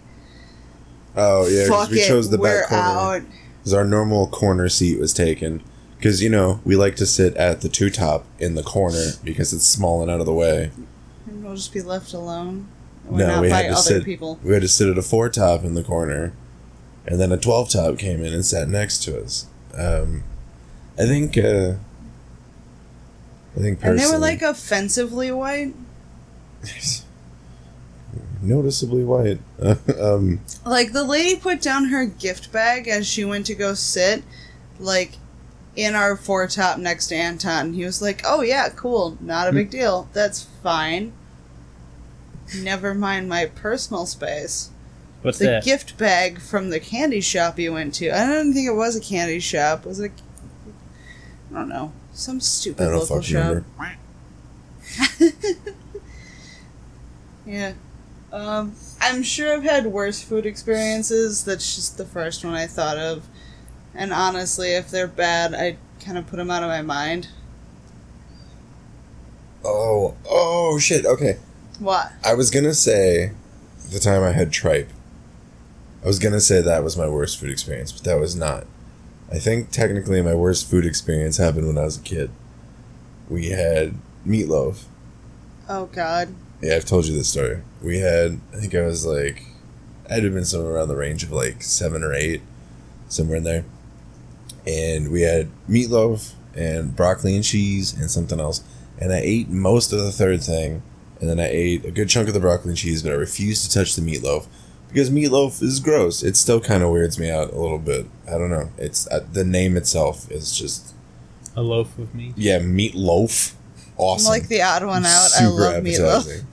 Oh yeah, 'cause
fuck
we
it,
chose the
we're
back corner
out.
because our normal corner seat was taken. Because you know we like to sit at the two top in the corner because it's small and out of the way.
And we'll just be left alone. We're
no,
not
we
by
had to
other
sit.
people.
We had to sit at a four top in the corner, and then a twelve top came in and sat next to us. Um, I think. Uh, I think
And they were like offensively white.
noticeably white. um,
Like the lady put down her gift bag as she went to go sit, like in our four top next to Anton. He was like, "Oh yeah, cool, not a big deal. That's fine. Never mind my personal space."
What's
The
that?
gift bag from the candy shop you went to. I don't think it was a candy shop. Was it? A, I don't know. Some
I
stupid
don't
local shop.
remember.
Yeah. Um, I'm sure I've had worse food experiences. That's just the first one I thought of. And honestly, if they're bad, I kind of put them out of my mind.
Oh, oh shit. Okay.
What?
I was gonna say the time I had tripe. I was gonna say that was my worst food experience, but that was not. I think technically my worst food experience happened when I was a kid. We had meatloaf.
Oh God.
Yeah, I've told you this story. We had, I think I was like, I'd have been somewhere around the range of like seven or eight, somewhere in there. And we had meatloaf and broccoli and cheese and something else. And I ate most of the third thing. And then I ate a good chunk of the broccoli and cheese, but I refused to touch the meatloaf because meatloaf is gross. It still kind of weirds me out a little bit. I don't know. It's uh, the name itself is just
A loaf of meat.
yeah, meatloaf.
I'm
Awesome
like the odd one out. I love meatloaf.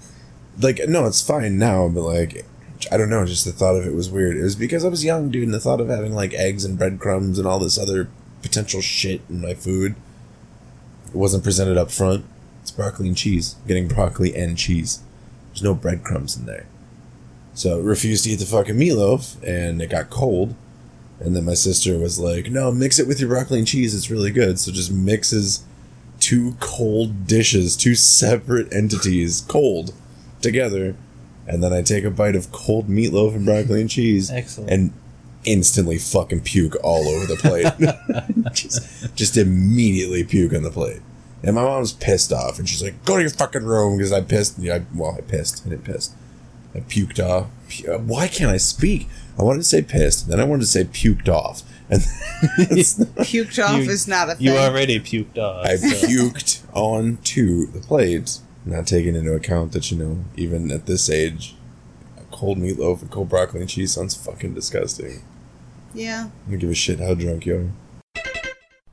Like no, it's fine now, but like I don't know, just the thought of it was weird. It was because I was young, dude, and the thought of having like eggs and breadcrumbs and all this other potential shit in my food it wasn't presented up front. It's broccoli and cheese. I'm getting broccoli and cheese. There's no breadcrumbs in there. So refused to eat the fucking meatloaf, and it got cold. And then my sister was like, "No, mix it with your broccoli and cheese. It's really good." So just mixes two cold dishes, two separate entities, cold, together, and then I take a bite of cold meatloaf and broccoli and cheese,
Excellent.
and instantly fucking puke all over the plate. just, just immediately puke on the plate. And my mom's pissed off, and she's like, "Go to your fucking room," because I pissed. Yeah, I, well, I pissed. I didn't piss. I puked off. Why can't I speak? I wanted to say pissed, then I wanted to say puked off, and it's
Puked off
You-
is not a thing.
You already puked off.
I
so-
puked onto the plate, not taking into account that you know, even at this age, a cold meatloaf and cold broccoli and cheese sounds fucking disgusting.
yeah.
I don't give a shit how drunk you are.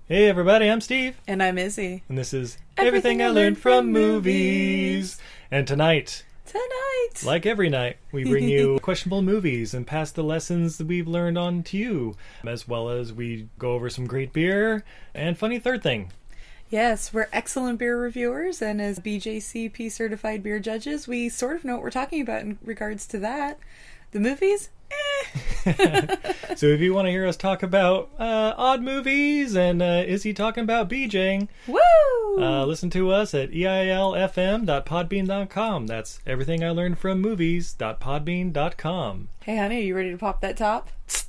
Hey everybody, I'm Steve,
And I'm Izzy.
and this is
Everything
Everything, I Learned from Movies. And tonight,
Tonight!
like every night, we bring you questionable movies and pass the lessons that we've learned on to you, as well as we go over some great beer and funny third thing.
yes, we're excellent beer reviewers, and as BJCP certified beer judges, we sort of know what we're talking about in regards to that. The movies?
So if you want to hear us talk about uh, odd movies and uh, is he talking about BJing,
Woo!
uh, listen to us at eilfm.podbean.com. That's everything I learned from movies.podbean.com.
hey, honey, are you ready to pop that top?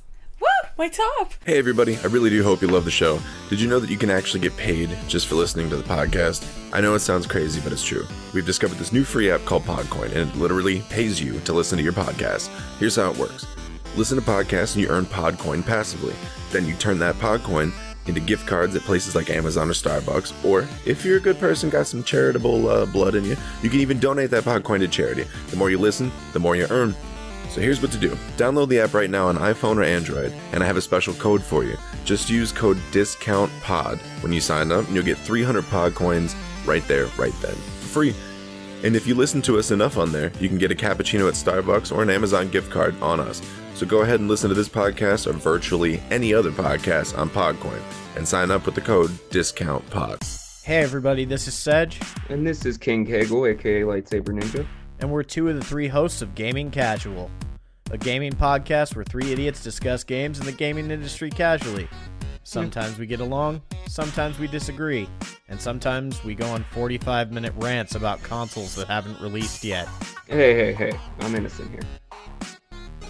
My top!
Hey everybody, I really do hope you love the show. Did you know that you can actually get paid just for listening to the podcast? I know it sounds crazy, but it's true. We've discovered this new free app called Podcoin, and it literally pays you to listen to your podcast. Here's how it works. Listen to podcasts and you earn Podcoin passively. Then you turn that Podcoin into gift cards at places like Amazon or Starbucks, or if you're a good person, got some charitable uh, blood in you, you can even donate that Podcoin to charity. The more you listen, the more you earn. So here's what to do. Download the app right now on iPhone or Android, and I have a special code for you. Just use code DISCOUNTPOD when you sign up, and you'll get 300 pod coins right there, right then, for free. And if you listen to us enough on there, you can get a cappuccino at Starbucks or an Amazon gift card on us. So go ahead and listen to this podcast or virtually any other podcast on Podcoin, and sign up with the code DISCOUNTPOD.
Hey everybody, this is Sedge,
And this is King Kegel, aka Lightsaber Ninja.
and we're two of the three hosts of Gaming Casual, a gaming podcast where three idiots discuss games in the gaming industry casually. Sometimes we get along, sometimes we disagree, and sometimes we go on 45 minute rants about consoles that haven't released yet.
Hey, hey, hey, I'm innocent here.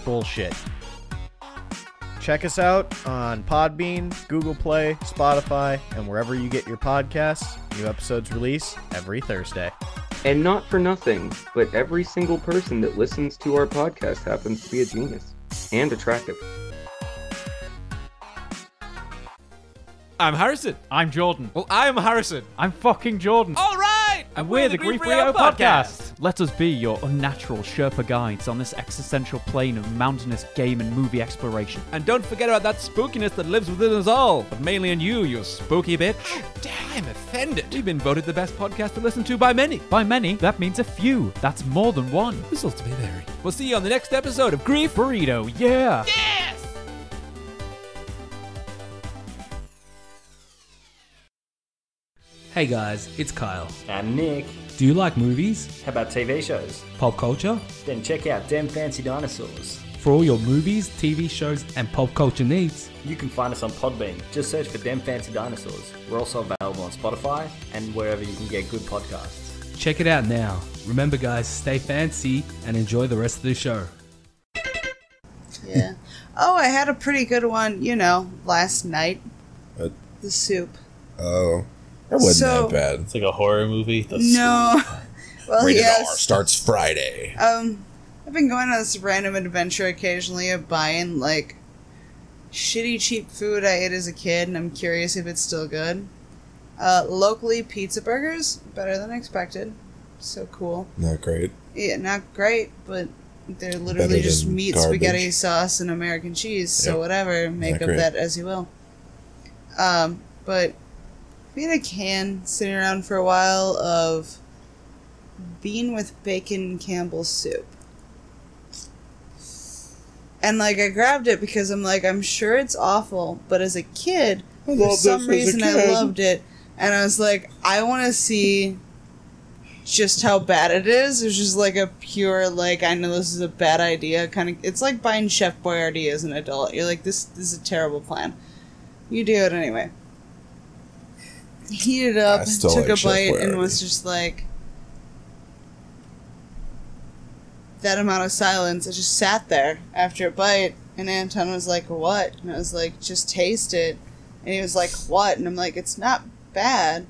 Bullshit. Check us out on Podbean, Google Play, Spotify, and wherever you get your podcasts. New episodes release every Thursday.
And not for nothing, but every single person that listens to our podcast happens to be a genius and attractive.
I'm Harrison.
I'm Jordan.
Well, I'm Harrison.
I'm fucking Jordan.
All right.
And we're, the Grief Rio podcast. Let us be your unnatural Sherpa guides on this existential plane of mountainous game and movie exploration.
And don't forget about that spookiness that lives within us all, but mainly in you, you spooky bitch. Damn, I'm offended. We've been voted the best podcast to listen to by many.
By many, that means a few. That's more than one.
Results may vary. We'll see you on the next episode of Grief.
Burrito, Yeah. yeah.
Hey guys, it's Kyle.
I'm Nick.
Do you like movies?
How about TV shows?
Pop culture?
Then check out Dem Fancy Dinosaurs.
For all your movies, TV shows, and pop culture needs,
You can find us on Podbean. Just search for Dem Fancy Dinosaurs. We're also available on Spotify and wherever you can get good podcasts.
check it out now. Remember, guys, stay fancy and enjoy the rest of the show.
Yeah. Oh, I had a pretty good one, you know, last night.
What?
The soup.
Oh, that wasn't
So-
that bad.
It's like a horror movie. The
No. well,
Rated
yes.
R starts Friday.
Um, I've been going on this random adventure occasionally of buying like shitty cheap food I ate as a kid, and I'm curious if it's still good. Uh, locally, pizza burgers better than expected. So cool.
Not great.
Yeah, not great, but they're
Better
literally just meat,
garbage.
spaghetti sauce, and American cheese. So
Yep.
whatever, make
Not
of
great.
that as you will. Um, but we had a can sitting around for a while of bean with bacon Campbell's soup. And like I grabbed it because I'm like I'm sure it's awful, but as a kid, for some
this as a
reason I loved it, and I was like I want to see just how bad it is. It's just like a pure like I know this is a bad idea kind of. It's like buying Chef Boyardee as an adult. You're like this, this is a terrible plan. You do it anyway. Heated up,
I
took
like
a bite, and
Boyardee.
was just like that amount of silence. I just sat there after a bite, and Anton was like, "What?" And I was like, "Just taste it." And he was like, "What?" And I'm like, "It's not bad.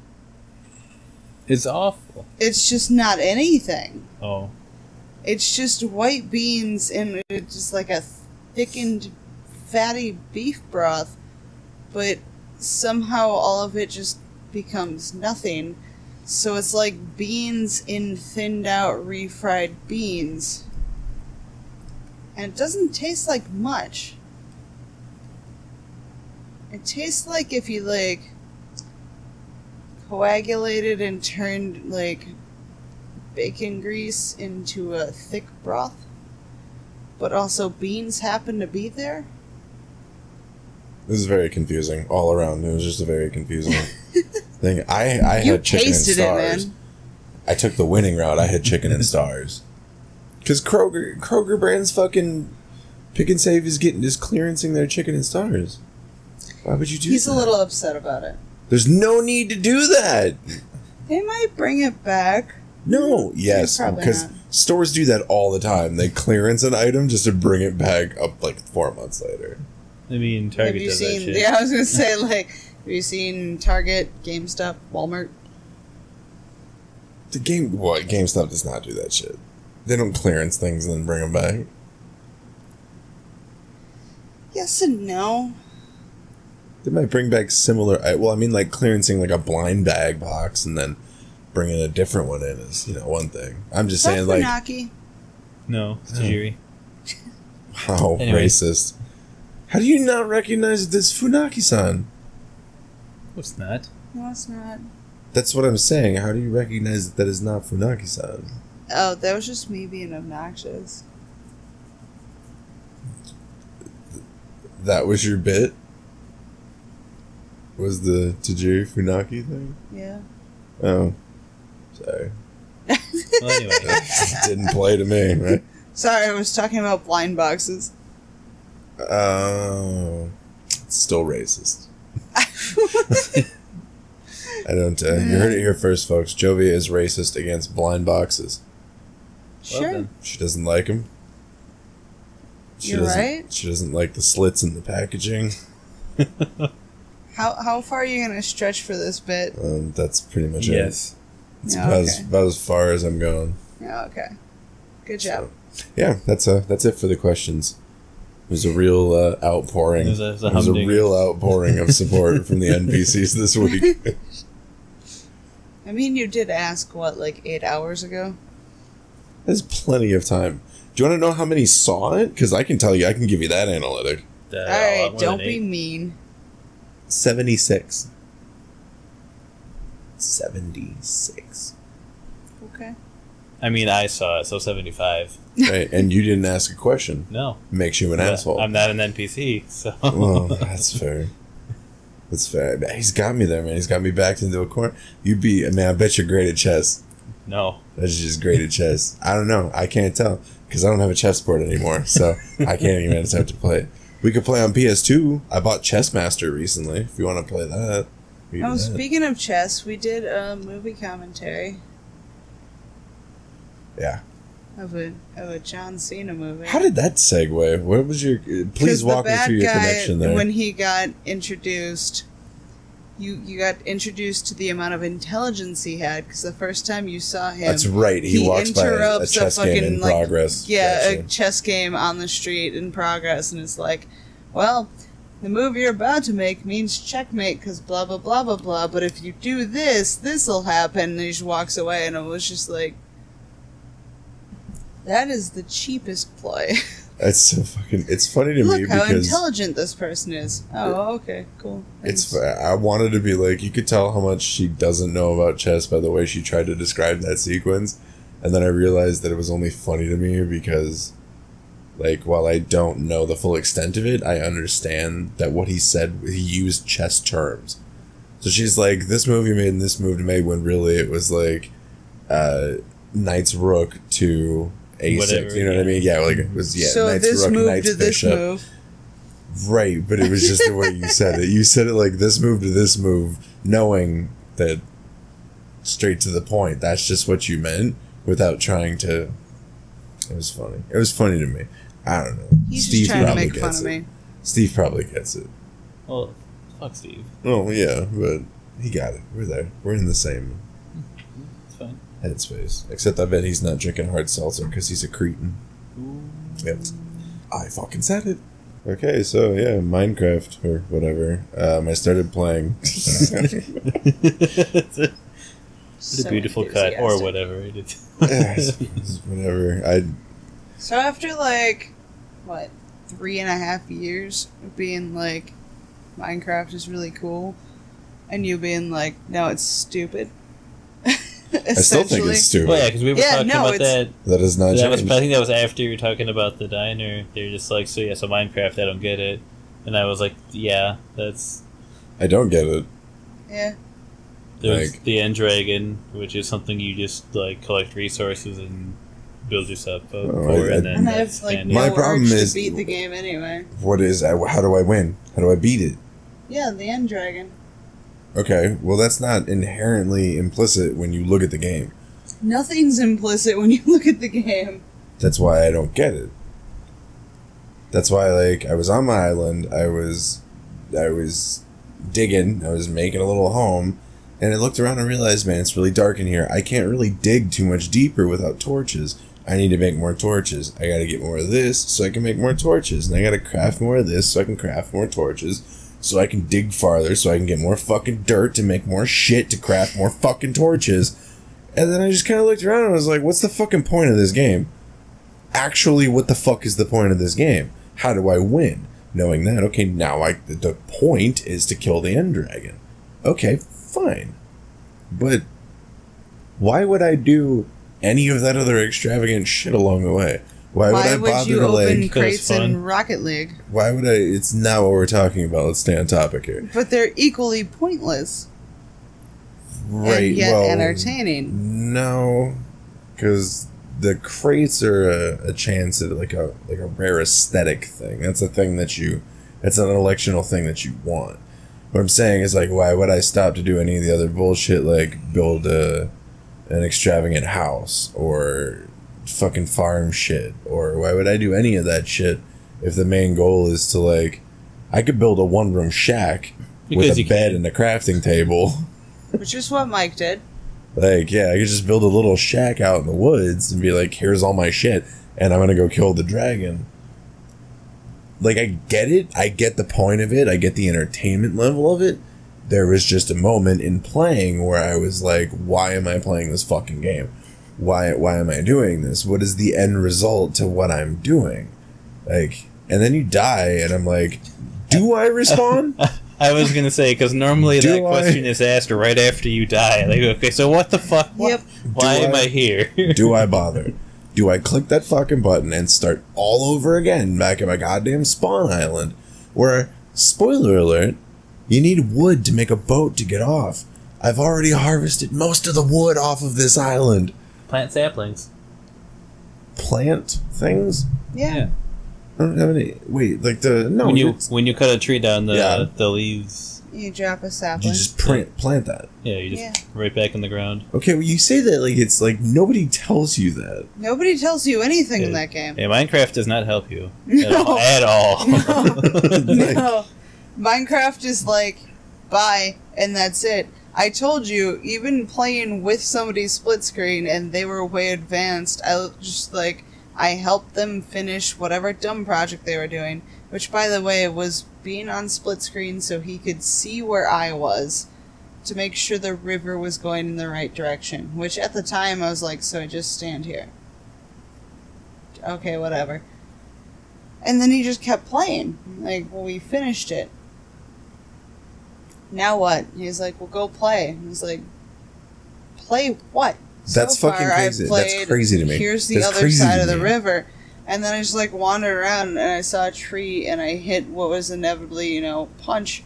It's awful.
It's just not anything.
Oh.
It's just white beans and it's just like a thickened, fatty beef broth, but somehow all of it just becomes nothing." So it's like beans in thinned out refried beans. And it doesn't taste like much. It tastes like if you like coagulated and turned like bacon grease into a thick broth. But also beans happen to be there.
This is very confusing all around. It was just a very confusing thing. I I
You
had chicken and
tasted it,
stars. I took the winning route. I had chicken and stars. Because Kroger Kroger brand's fucking Pick 'n Save is getting is clearancing their chicken and stars. Why would you do that?
He's
that?
a little upset about it.
There's no need to do that.
They might bring it back.
No, yes, because stores do that all the time. They clearance an item just to bring it back up like four months later.
I mean, Target
have you
does
seen?
that shit.
Yeah, I was gonna say like, have you seen Target, GameStop, Walmart?
The game, what GameStop does not do that shit. They don't clearance things and then bring them back.
Yes and no.
They might bring back similar. I- Well, I mean, like clearancing like a blind bag box and then bringing a different one in is you know one thing. I'm just
Is that
saying like
Funaki?
No, it's oh. Tajiri.
how
Anyway.
racist. How do you not recognize this Funaki-san?
What's that?
No, it's not.
That's what I'm saying. How do you recognize that that is not Funaki-san?
Oh, that was just me being obnoxious.
That was your bit. Was the Tajiri Funaki thing?
Yeah.
Oh, sorry.
Well, anyway.
Didn't play to me, right?
Sorry, I was talking about blind boxes.
Oh, still racist. I don't. Uh, you heard it here first, folks. Jovia is racist against blind boxes.
Sure.
She doesn't like them. She
You're
doesn't,
right.
She doesn't like the slits in the packaging.
How how far are you gonna stretch for this bit?
Um, that's pretty much
Yes.
it. It's
Yeah,
about, as,
okay.
about as far as I'm going.
Yeah, okay. Good job.
Yeah, that's uh, that's it for the questions. It was a real uh, outpouring.
It was a- it was a
It was a real outpouring of support from the NPCs this week.
I mean, you did ask what, like eight hours ago?
There's plenty of time. Do you want to know how many saw it? Because I can tell you, I can give you that analytic.
Uh,
All
a lot
right,
more
don't be mean.
76. 76.
Okay.
I mean, I saw it, so 75.
Right, and you didn't ask a question.
No.
Makes you an
I'm not-
asshole.
I'm not an NPC, so.
well, that's fair. That's fair. He's got me there, man. He's got me backed into a corner. You'd be, man, I bet you're great at chess.
no.
That's just great at chess. I don't know. I can't tell because I don't have a chessboard anymore, so I can't even attempt to play it. We could play on PS2. I bought Chessmaster recently. If you want to play that,
Oh,
that.
speaking of chess, we did a movie commentary
yeah.
Of a of a John Cena movie.
How did that segue? What was your? uh, Please walk me through your
guy,
connection there.
When he got introduced, you you got introduced to the amount of intelligence he had because the first time you saw him,
That's right, he walks by a- a
interrupts
chess game in
like,
progress,
Yeah, a chess game on the street in progress, and it's like, well. The move you're about to make means checkmate because blah blah blah blah blah. But if you do this, this'll happen. And he just walks away, and it was just like, that is the cheapest ploy.
That's so fucking. It's funny to me
Look how
because
intelligent this person is. Oh, okay, cool.
it's. I wanted to be like you could tell how much she doesn't know about chess by the way she tried to describe that sequence, and then I realized that it was only funny to me because like while I don't know the full extent of it, I understand that what he said he used chess terms. So she's like, this movie made and this movie made when really it was like uh Knight's Rook to A6.
Whatever,
you know what I mean? Yeah, like it was yeah,
so
Knight's
this
Rook,
move
Knight's
to this move.
Right, but it was just the way you said it. You said it like this move to this move, knowing that straight to the point. That's just what you meant without trying to. It was funny. It was funny to me. I don't know.
He's just trying to
probably
make fun
gets
of
it.
me.
Steve probably gets it.
Well, fuck Steve.
Oh yeah, but he got it. We're there. We're in the same
It's fine.
Headspace. Except I bet he's not drinking hard seltzer because he's a cretin. Yep. I fucking said it. Okay, so yeah, Minecraft or whatever. Um, I started playing.
it's a, a
So
beautiful cut or whatever it is.
Yeah, whatever. I
So after like what three and a half years of being like Minecraft is really cool, and you being like, no, it's stupid.
I still think it's stupid.
Well, yeah, because we were
Yeah,
talking
no,
about
it's-
that.
That is not
That was,
changed.
I think that was after you were talking about the diner. They were just like, so yeah, so Minecraft, I don't get it. And I was like, yeah, that's.
I don't get it.
Yeah.
There's
Like-
the End Dragon, which is something you just like collect resources and build yourself up
Oh,
for,
I- I-
and then
And I have like no
My problem is-
to beat the game anyway.
What is? I- How do I win? How do I beat it?
Yeah, the end dragon.
Okay, well that's not inherently implicit when you look at the game.
Nothing's implicit when you look at the game.
That's why I don't get it. That's why like I was on my island, I was I was digging, I was making a little home, and I looked around and realized, man, it's really dark in here. I can't really dig too much deeper without torches. I need to make more torches. I gotta get more of this so I can make more torches. And I gotta craft more of this so I can craft more torches. So I can dig farther so I can get more fucking dirt to make more shit to craft more fucking torches. And then I just kind of looked around and was like, what's the fucking point of this game? Actually, what the fuck is the point of this game? How do I win? Knowing that, okay, now I the, the point is to kill the end dragon. Okay, fine. But why would I do any of that other extravagant shit along the way? Why would
Why
I
would
bother
you
to
open
like?
crates in Rocket League?
Why would I? It's not what we're talking about. Let's stay on topic here.
But they're equally pointless
Right.
and yet
well,
entertaining.
No, because the crates are a, a chance at like a like a rare aesthetic thing. That's a thing that you. That's an electional thing that you want. What I'm saying is like, why would I stop to do any of the other bullshit like build a an extravagant house or fucking farm shit or why would I do any of that shit if the main goal is to like I could build a one room shack
Because
with a
you
bed and a crafting table.
Which is what Mike did.
Like, yeah, I could just build a little shack out in the woods and be like, here's all my shit, and I'm gonna go kill the dragon. Like, I get it. I get the point of it. I get the entertainment level of it. There was just a moment in playing where I was like, why am I playing this fucking game? Why, why am I doing this? What is the end result to what I'm doing? Like, and then you die, and I'm like, do I respond?
I was gonna say because normally
Do
that
I-
question is asked right after you die. Like, okay, so what the fuck?
Yep.
Why
Do
am
I-
I here?
do I bother? Do I click that fucking button and start all over again back at my goddamn spawn island? Where, spoiler alert, you need wood to make a boat to get off. I've already harvested most of the wood off of this island.
Plant saplings.
Plant things?
Yeah.
I don't have any. Wait, like the. No,
when you
it's-
when you cut a tree down, the
Yeah.
the leaves.
You drop a sapling.
you just plant, plant that.
Yeah, you just
Yeah.
right back in the ground.
Okay, well, you say that like it's like nobody tells you that.
Nobody tells you anything in that game.
Yeah, Minecraft does not help you at
No.
all. At all.
no. Minecraft is like, bye, and that's it. I told you, even playing with somebody split screen and they were way advanced, I just like, I helped them finish whatever dumb project they were doing, which, by the way, was being on split screen so he could see where I was to make sure the river was going in the right direction. Which at the time I was like, so I just stand here. Okay, whatever. And then he just kept playing. Like, well, we finished it. Now what? He's like, well, go play. And He's like, play what?
That's fucking
I've
crazy. That's crazy to me.
Here's the
That's
other side of the
me.
river. And then I just like wandered around and I saw a tree and I hit what was inevitably, you know, punch.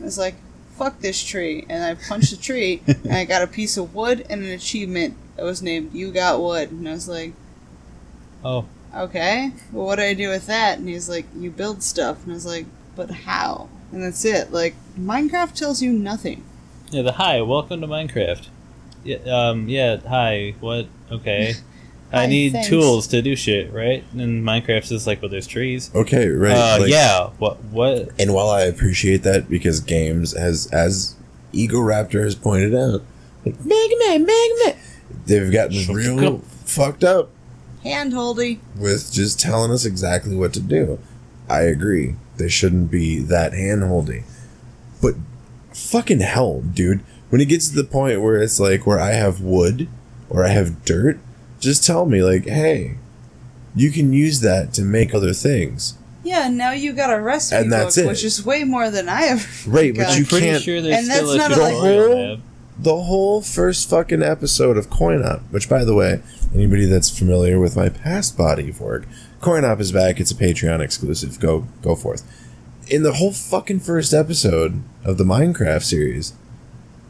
I was like, fuck this tree. And I punched the tree and I got a piece of wood and an achievement that was named You Got Wood. And I was like,
Oh.
okay, well, what do I do with that? And he's like, you build stuff. And I was like, but how? And that's it. Like, Minecraft tells you nothing.
Yeah, the hi, welcome to Minecraft. Yeah, um, yeah, hi, what? Okay. I
Hi,
need
thanks.
tools to do shit, right? And Minecraft's just like, well, there's trees.
Okay, right.
Uh,
like-
yeah. What? What?
And while I appreciate that because games has as Egoraptor has pointed out, like Mega Man, Mega Man, they've gotten real fucked up
Handholdy.
with just telling us exactly what to do. I agree. They shouldn't be that handholdy. But fucking hell, dude. When it gets to the point where it's like where I have wood or I have dirt, just tell me like, hey, you can use that to make other things.
Yeah, and now you got a recipe
And that's
book,
it.
which is way more than I ever.
Right, but
got.
you can't.
Sure and that's not
the
a, like,
whole, the whole first fucking episode of Coin Op, Which, by the way, anybody that's familiar with my past body of work, Coin Op is back. It's a Patreon exclusive. Go, go forth. In the whole fucking first episode of the Minecraft series,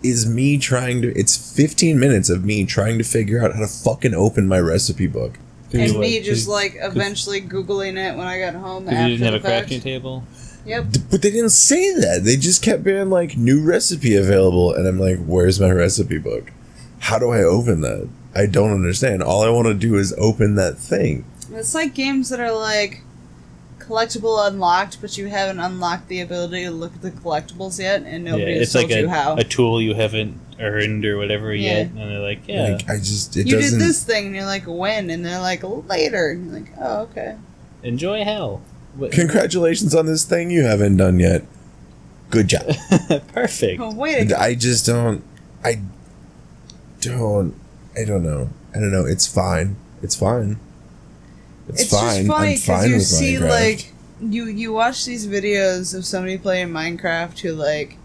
is me trying to. It's 15 minutes of me trying to figure out how to fucking open my recipe book.
and me just like eventually googling it when I got home
Because
after
you didn't have
the
a
fact.
crafting table.
Yep.
But they didn't say that. They just kept being like new recipe available, and I'm like, where's my recipe book? How do I open that? I don't understand. All I want to do is open that thing.
It's like games that are like collectible unlocked, but you haven't unlocked the ability to look at the collectibles yet, and
Yeah,
nobody has
it's
told
like a,
you how.
a tool you haven't earned or whatever
Yeah.
yet, and they're like, yeah.
Like, I just it
you
doesn't.
did this thing, and you're like, when? And they're like, later. And you're like, oh, okay.
Enjoy hell. What-
Congratulations on this thing you haven't done yet. Good job.
Perfect.
Oh, wait.
And I just don't. I don't. I don't know. I don't know. It's fine. It's fine. It's,
It's,
fine.
just funny
I'm
you see
Minecraft.
like you you watch these videos of somebody playing Minecraft who like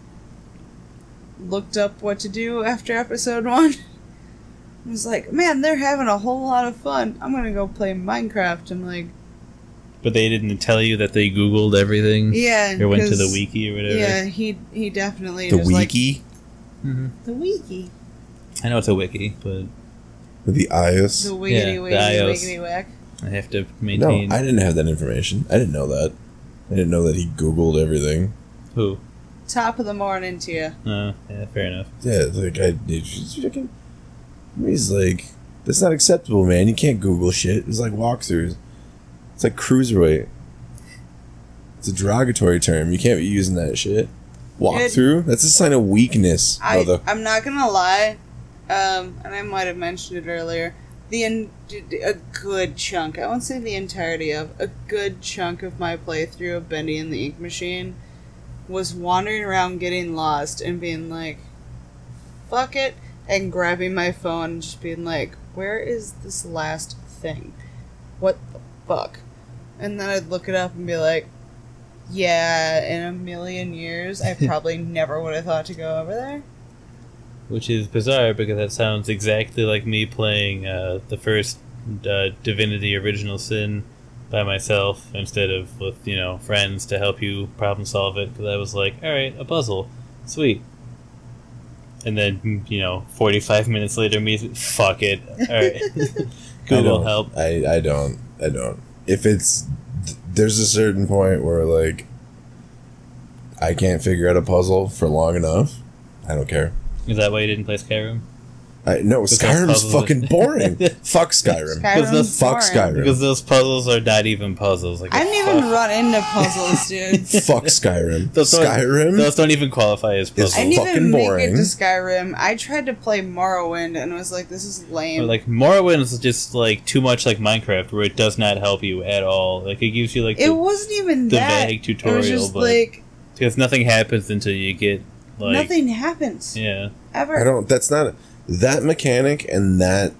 looked up what to do after episode one. It was like, man, they're having a whole lot of fun. I'm gonna go play Minecraft. I'm like,
But they didn't tell you that they Googled everything.
yeah,
Or went to the wiki or whatever.
Yeah, he he definitely
the
was like
wiki
Mhm.
the wiki,
I know it's a wiki, but
the iOS.
the wiggity
Yeah, the
wiggity
iOS.
wiggity whack.
I have to maintain. No.
I didn't have that information. I didn't know that. I didn't know that he Googled everything.
Who?
Top of the morning to you.
Uh, yeah, fair enough.
Yeah, like I, it's just fucking. He's like, that's not acceptable, man. You can't Google shit. It's like walkthroughs. It's like cruiserweight. It's a derogatory term. You can't be using that shit. Walkthrough? That's a sign of weakness,
I,
brother.
I'm not gonna lie, um, and I might have mentioned it earlier. The en- a good chunk, I won't say the entirety of, a good chunk of my playthrough of Bendy and the Ink Machine was wandering around getting lost and being like, fuck it, and grabbing my phone and just being like, where is this last thing? What the fuck? And then I'd look it up and be like, yeah, in a million years, I probably never would have thought to go over there.
Which is bizarre because that sounds exactly like me playing uh, the first uh, Divinity Original Sin by myself instead of with you know friends to help you problem solve it. Because I was like, all right, a puzzle, sweet. And then you know, forty five minutes later, me fuck it. All right, Google
don't-
help.
I, I don't. I don't. If it's. There's a certain point where, like, I can't figure out a puzzle for long enough. I don't care.
Is that why you didn't play Skyrim?
I, no,
Because
Skyrim's
puzzles-
fucking boring. Fuck Skyrim.
Skyrim's
those-
Fuck
boring.
Skyrim.
Because those puzzles are not even puzzles. Like
I didn't even run into puzzles, dude.
Fuck Skyrim.
Those
Skyrim.
Those don't even qualify as puzzles.
I didn't even
fucking
make it
boring.
to Skyrim. I tried to play Morrowind and was like, this is lame.
Or like Morrowind is just like too much like Minecraft, where it does not help you at all. Like it gives you like
it
the,
wasn't even
the
that.
vague
it
tutorial,
was just
but
like
because nothing happens until you get like
nothing happens
yeah.
ever.
I don't. That's not that mechanic and that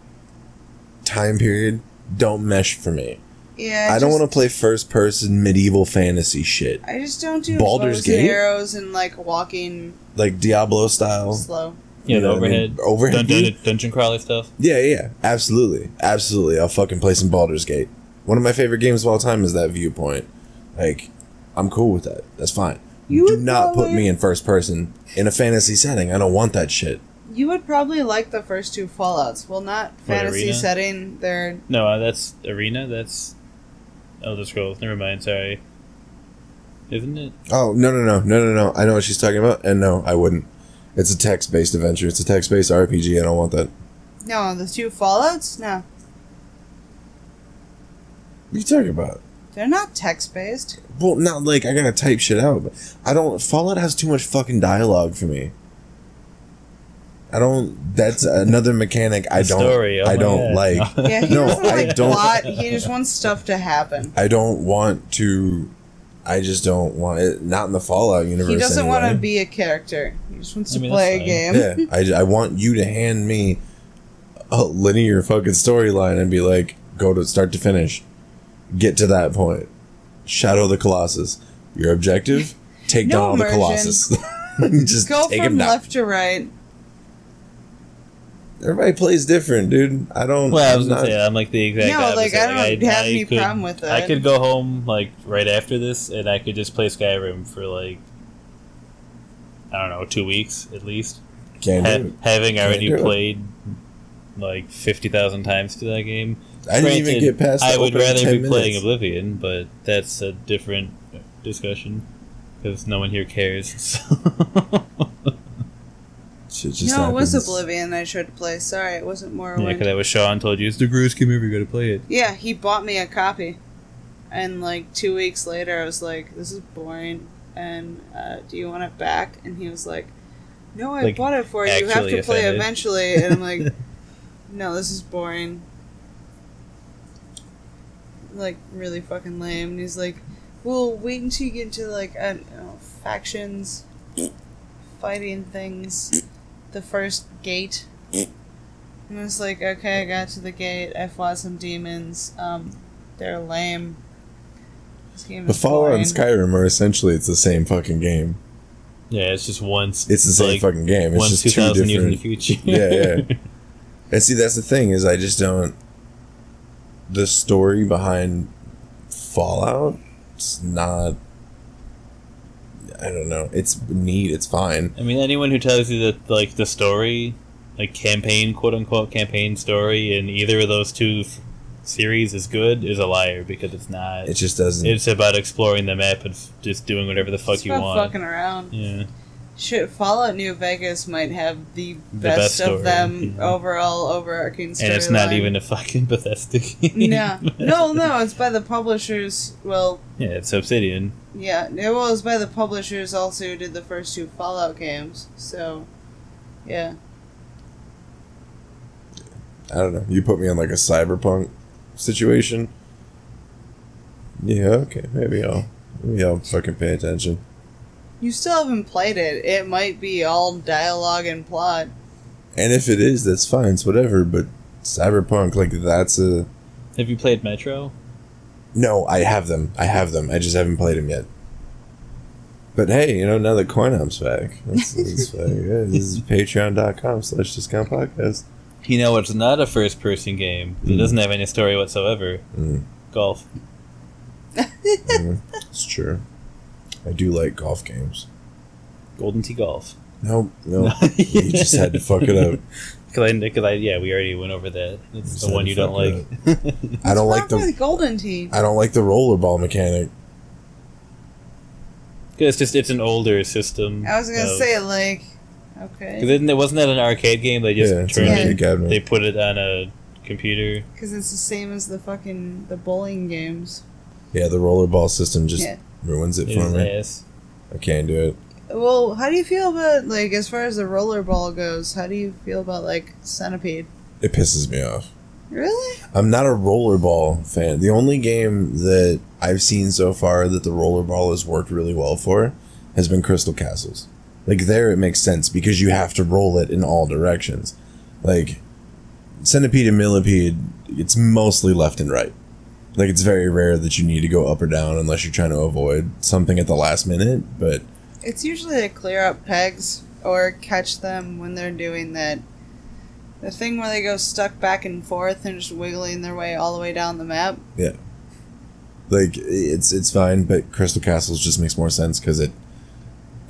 time period don't mesh for me.
Yeah,
I don't want to play first person medieval fantasy shit
I just don't do
Baldur's
bows and
Gate?
arrows and like walking
like Diablo style.
slow.
Yeah,
You
the
know what I mean?
overhead,
Overhead
dun- dun- dungeon crawler stuff.
Yeah, yeah, absolutely, absolutely. I'll fucking play some Baldur's Gate. One of my favorite games of all time is that viewpoint. Like, I'm cool with that. That's fine.
You
Do
would
not put me in first person in a fantasy setting. I don't want that shit.
You would probably like the first two Fallout's. Well, not fantasy
Arena?
setting. They're
No, uh, that's Arena. That's Elder Scrolls. Never mind. Sorry. Isn't it?
Oh no no no no no no! I know what she's talking about, and no, I wouldn't. It's a text based adventure. It's a text based RPG. I don't want that.
no the two Fallout's. No,
What are you talking about?
They're not text based.
Well, not like I gotta type shit out. But I don't. Fallout has too much fucking dialogue for me. I don't. That's another mechanic I don't.
story, oh
I don't
God.
like.
Yeah, he
no,
doesn't
I
like
don't.
plot. He just wants stuff to happen.
I don't want to. I just don't want it. Not in the Fallout universe.
He doesn't want to be a character. He just wants
I
to
mean,
play a game.
Yeah, I, I want you to hand me a linear fucking storyline and be like, go to start to finish, get to that point. Shadow the Colossus. Your objective: take
No
down all the
immersion.
Colossus. Just
Go
take
from
him down.
left to right.
Everybody plays different, dude. I don't.
Well, I
I'm
was gonna
not-
say I'm like the exact
No, like,
opposite.
I don't have any
could,
problem with
I could go home like right after this, and I could just play Skyrim for like I don't know two weeks at least.
Can't
Ha-
do it.
having
Can't
already
do it.
played like fifty thousand times to that game.
I didn't even get past the
I would rather
10
be playing. Oblivion, but that's a different discussion because no one here cares.
Shit just
no, it was. Oblivion I tried to play. Sorry, it wasn't
yeah,
Morrowind.
because that was Sean told you it's the greatest game ever. You got to play it.
Yeah, he bought me a copy. And like two weeks later, I was like, this is boring. And uh, do you want it back? And he was like, no, I
Like,
bought it for you. You have
actually
to play
offended.
eventually. And I'm like, no, this is boring. Like, really fucking lame. And he's like, well, wait until you get into like, I don't know, factions, fighting things, the first gate. And I was like, okay, I got to the gate. I fought some demons. Um, they're lame. This game
But
is
Fallout
boring.
and Skyrim are essentially it's the same fucking game.
Yeah, it's just once.
It's the same
like,
fucking game. It's
once
just two
2,000
different.
years in the future.
yeah, yeah. And see, that's the thing is, I just don't. The story behind Fallout, it's not. I don't know. It's neat. It's fine.
I mean, anyone who tells you that like the story, like campaign, quote unquote campaign story in either of those two f- series is good is a liar because it's not.
It just doesn't.
It's about exploring the map and f- just doing whatever the fuck
It's
you
about
want.
fucking around.
Yeah.
Shit, Fallout New Vegas might have the
The
best,
best
of
story,
them
yeah.
overall overarching storyline.
And it's not even a fucking Bethesda game.
Yeah. No, no, it's by the publishers. Well,
yeah, it's Obsidian.
yeah, it was by the publishers also who did the first two Fallout games. So, yeah.
I don't know. You put me in like a cyberpunk situation. Yeah. Okay. Maybe I'll. Maybe I'll fucking pay attention.
You still haven't played it. It might be all dialogue and plot.
And if it is, that's fine. It's whatever. But cyberpunk, like that's a.
Have you played Metro?
No, I have them. I have them. I just haven't played them yet. But hey, you know, now that Coin Op's back, that's, that's fine. Yeah, this is patreon.com slash discount podcast.
You know, it's not a first person game. It
Mm.
doesn't have any story whatsoever.
Mm,
Golf.
mm, it's true. I do like golf games.
Golden Tee Golf.
No, no. you just had to fuck it up.
Because I, cause I, yeah, we already went over that. It's the one you don't like.
I don't like the
Golden Tee?
I don't like the rollerball mechanic.
Because it's just it's an older system.
I was gonna
of-
say like, okay,
Because isn't it wasn't that an arcade game? They just
Yeah,
turned
arcade
it. They put it on a computer.
because it's the same as the fucking the bowling games.
Yeah, the rollerball system just
Yeah.
Ruins it
It
for
is
me.
ass.
I can't do it.
Well, how do you feel about like as far as the rollerball goes? How do you feel about like Centipede?
It pisses me off.
Really?
I'm not a rollerball fan. The only game that I've seen so far that the rollerball has worked really well for has been Crystal Castles. Like there it makes sense because you have to roll it in all directions. Like Centipede and Millipede, it's mostly left and right. Like it's very rare that you need to go up or down unless you're trying to avoid something at the last minute, but
It's usually to clear up pegs or catch them when they're doing that. The thing where they go stuck back and forth and just wiggling their way all the way down the map.
Yeah. Like it's it's fine, but Crystal Castles just makes more sense because it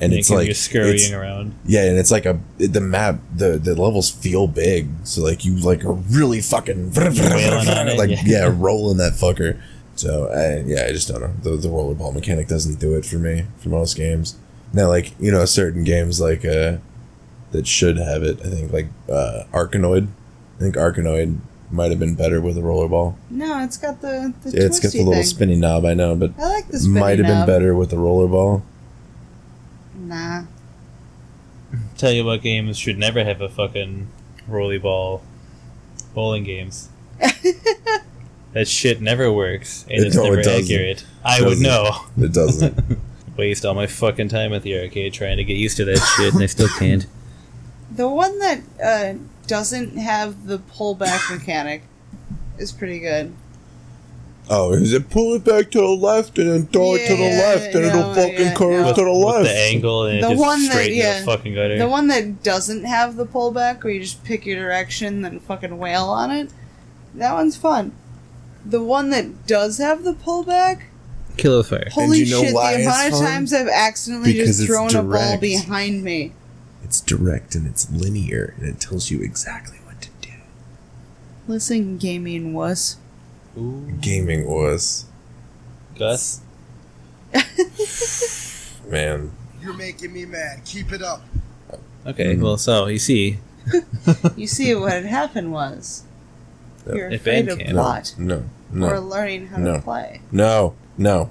and it's
Making
like
you scurrying
it's-
around.
Yeah, and it's like a the map the the levels feel big, so like you like are really fucking
Wailing on it,
like
yeah.
yeah. rolling that fucker. So I yeah, I just don't know. The the rollerball mechanic doesn't do it for me for most games. Now like you know certain games like uh that should have it. I think like uh Arkanoid. I think Arkanoid might have been better with a rollerball.
No, it's got the the
Yeah, it's got the
twisty
little
thing.
spinny knob, I know, but
I like the spinny
might have been better with the rollerball.
Nah.
Tell you what games should never have a fucking rolly ball bowling games. that shit never works and
It-
it's
no,
never
doesn't.
accurate. I would
doesn't.
know.
It doesn't.
Waste all my fucking time at the arcade trying to get used to that shit and I still can't.
The one that uh, doesn't have the pullback mechanic is pretty good.
Oh, is it pull it back to the left and then throw it to the
Yeah,
left and
no,
it'll fucking
yeah,
curve
no.
to the left?
With
left?
the angle and
The
it just
one that-
straight
yeah.
the fucking gutter.
The one that doesn't have the pullback, where you just pick your direction and then fucking wail on it, that one's fun. The one that does have the pullback, Kill
Killer Fire.
holy
you know
shit!
why
The
it's
amount of
fun?
times I've accidentally
Because
just
it's
thrown a ball
direct.
behind me.
It's direct and it's linear and it tells you exactly what to do.
Listen, gaming wuss.
Gaming was
Gus?
man.
You're making me mad. Keep it up.
Okay,
Mm-hmm.
well, so you see,
You see, what had happened was you're
If
afraid
Bandcamp-
of
No,
plot
No, no,
or learning how
no.
to play.
no, no,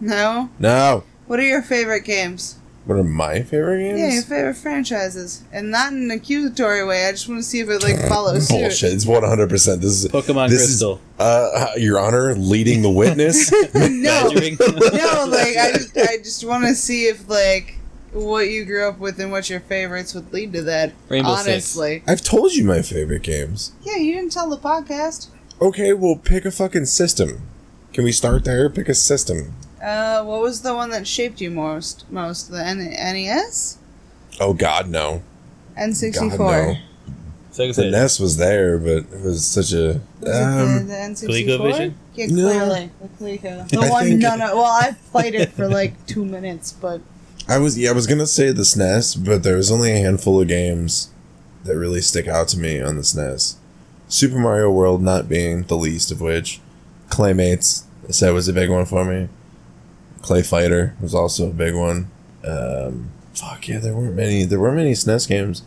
No.
no.
What are your favorite games?
What are my favorite games?
Yeah, your favorite franchises, and not in an accusatory way. I just want to see if it like follows suit.
Bullshit. It's one hundred percent. This is
Pokemon
this
Crystal.
Is, uh, Your Honor, leading the witness.
no, no, like I just, I just want to see if like what you grew up with and what your favorites would lead to that.
Rainbow Six.
honestly,
I've told you my favorite games.
yeah, you didn't tell the podcast.
Okay, well, pick a fucking system. Can we start there? Pick a system.
Uh, what was the one that shaped you most? Most the N- NES,
Oh God, no.
N64.
God, no.
So like I
The NES was there, but it was such a.
Was it
Um,
the, the N64?
ColecoVision?
Yeah,
No.
clearly. The Coleco. The
I
one
think-
none of, well, I played it for like two minutes, but
I was yeah, I was gonna say the SNES, but there was only a handful of games that really stick out to me on the SNES. Super Mario World not being the least of which. Claymates, I said was a big one for me. Clay Fighter was also a big one. Um, fuck yeah, there weren't many. There weren't many SNES games.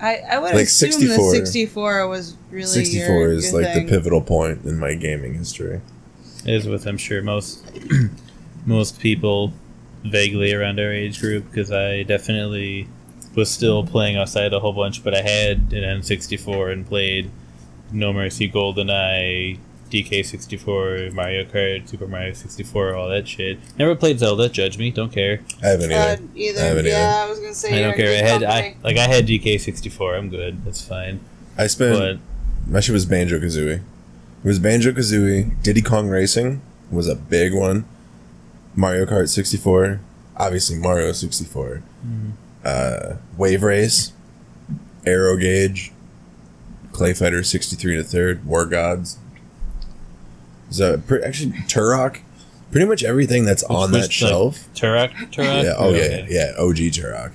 I, I would
Like
assume
64.
the 64 was really
64
your,
is
your
like
thing.
the pivotal point in my gaming history.
is with I'm sure most most people vaguely around our age group because I definitely was still playing outside a whole bunch, but I had an N64 and played No Mercy, GoldenEye, DK64, Mario Kart, Super Mario 64, all that shit. Never played Zelda. Judge me, don't care.
I haven't
Uh,
either.
either.
I haven't
yeah,
either.
I was gonna say.
I
you're
don't care. I
in good
had I like I had DK64. I'm good. That's fine.
I spent
But
my shit was Banjo Kazooie. It was Banjo Kazooie. Diddy Kong Racing was a big one. Mario Kart 64. Obviously Mario 64. Uh, Wave Race. Aerogauge. Clay Fighter 63 and a third. War Gods. So actually Turok. Pretty much everything that's on
which,
that
like,
shelf.
Turok, Turok.
Yeah. Oh yeah.
Okay.
Yeah. OG Turok.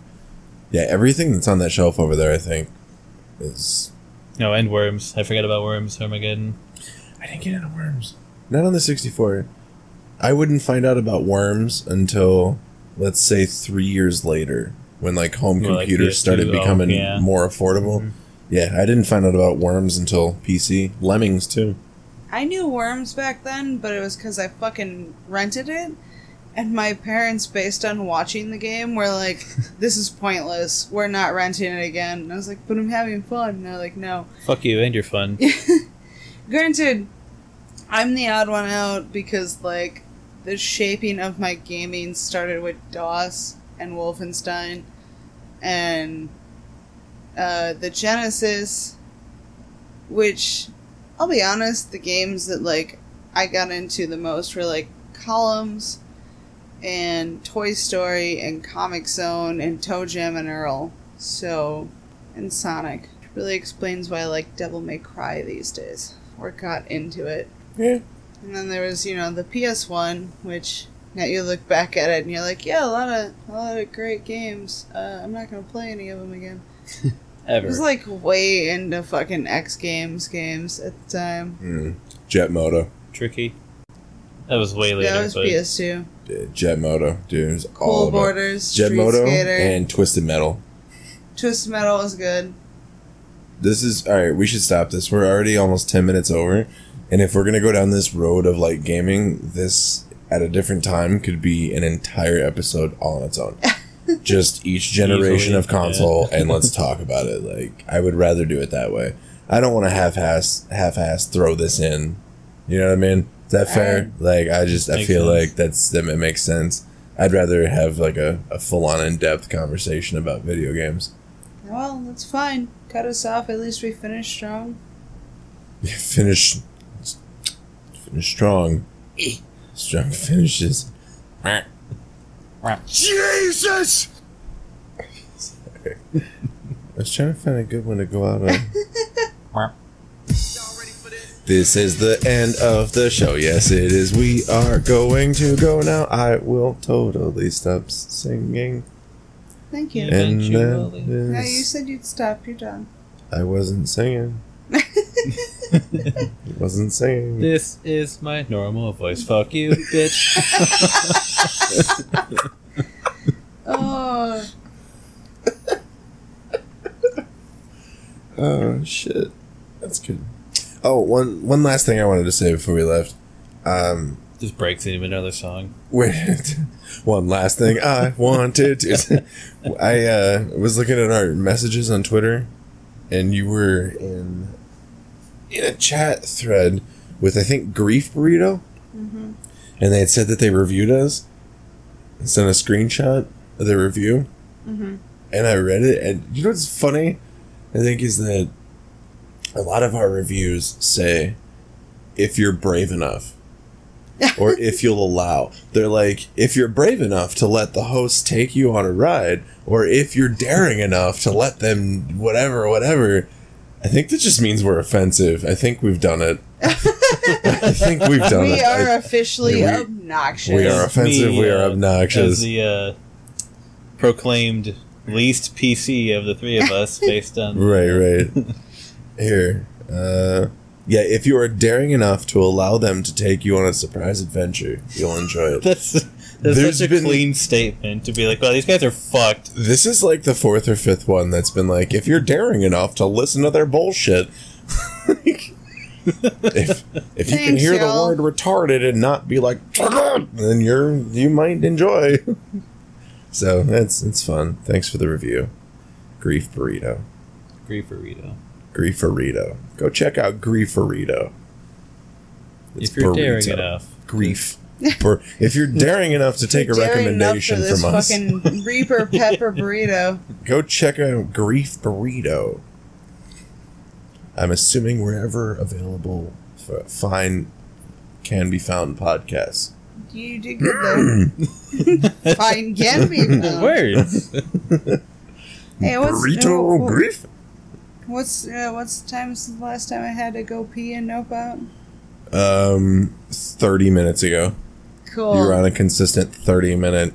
Yeah. Everything that's on that shelf over there, I think, is
No, and Worms. I forgot about Worms. Armageddon.
I didn't get into Worms. Not on the 64. I wouldn't find out about Worms until, let's say, three years later, when like home
Well,
computers
PS2,
started
oh,
becoming
yeah.
more affordable. Mm-hmm. Yeah, I didn't find out about Worms until PC. Lemmings too.
I knew Worms back then, but it was because I fucking rented it. And my parents, based on watching the game, were like, "This is pointless. We're not renting it again." And I was like, "But I'm having fun." And they're like, "No."
Fuck you and your fun.
Granted, I'm the odd one out because like the shaping of my gaming started with DOS and Wolfenstein, and uh, the Genesis, which I'll be honest, the games that like I got into the most were like Columns and Toy Story and Comix Zone and ToeJam and Earl. So, and Sonic. Really explains why I like Devil May Cry these days. Or got into it.
Yeah.
And then there was, you know, the PS1, which now you look back at it and you're like, yeah, a lot of a lot of great games. Uh, I'm not gonna play any of them again.
Ever.
I was like way into fucking X Games games at the time.
Mm. Jet Moto.
Tricky. That was way later.
that was
but
PS2.
Jet Moto, dude. It was
Cool
all about-
Borders,
Jet
Street
Moto,
Skater.
and Twisted Metal.
Twisted Metal was good.
This is all right. We should stop this. We're already almost ten minutes over, and if we're gonna go down this road of like gaming, this at a different time could be an entire episode all on its own. Just each generation
Easily,
of console,
yeah.
and let's talk about it. Like I would rather do it that way. I don't want to half-ass, half-ass throw this in. You know what I mean? Is that fair? Like I just I feel
sense.
like that's that it makes sense. I'd rather have like a, a full-on in-depth conversation about video games.
Well, that's fine. Cut us off. At least we finished strong.
finish finish strong strong finishes
Jesus!
I was trying to find a good one to go out on. This is the end of the show. Yes, it is. We are going to go now. I will totally stop singing.
Thank you.
And
Eventually.
that
No, you said you'd stop. You're done.
I wasn't singing. wasn't singing.
This is my normal voice. Fuck you, bitch.
Oh,
Oh shit, that's good. Oh, one one last thing I wanted to say before we left. Um,
Just breaks into another song.
Wait, one last thing I wanted to. I uh, was looking at our messages on Twitter, and you were in in a chat thread with I think Grief Burrito,
Mhm.
and they had said that they reviewed us. and Sent a screenshot of their review,
Mhm.
and I read it. And you know what's funny? I think is that a lot of our reviews say if you're brave enough or if you'll allow. They're like, if you're brave enough to let the host take you on a ride, or if you're daring enough to let them, whatever, whatever. I think that just means we're offensive. I think we've done it. I think we've done it.
we
it.
are
I-
officially
we-
obnoxious.
we are offensive. we are
uh,
obnoxious.
As the uh, proclaimed least PC of the three of us, based on
Right, right. Here. Uh, yeah, if you are daring enough to allow them to take you on a surprise adventure, you'll enjoy it.
That's that's
There's
such a
been-
clean statement to be like, "Well, these guys are fucked."
This is like the fourth or fifth one that's been like, if you're daring enough to listen to their bullshit, if if you can hear
y'all.
the word retarded and not be like, then you're you might enjoy. so that's it's fun. Thanks for the review, Grief Burrito.
Grief burrito.
Grief Burrito. Go check out Grief Burrito. It's
If you're daring
burrito.
enough.
Grief. Bur- if you're daring enough to take a
Daring enough
recommendation
for this
from us,
fucking Reaper Pepper Burrito.
go check out Grief Burrito. I'm assuming wherever available, f- fine can be found podcasts.
You did good there. Fine can be found.
Words.
Hey, what's
Burrito
uh, wh-
Grief.
What's uh, what's the time since the last time I had to go pee and nope out?
Um, thirty minutes ago.
Cool.
You're on a consistent thirty minute.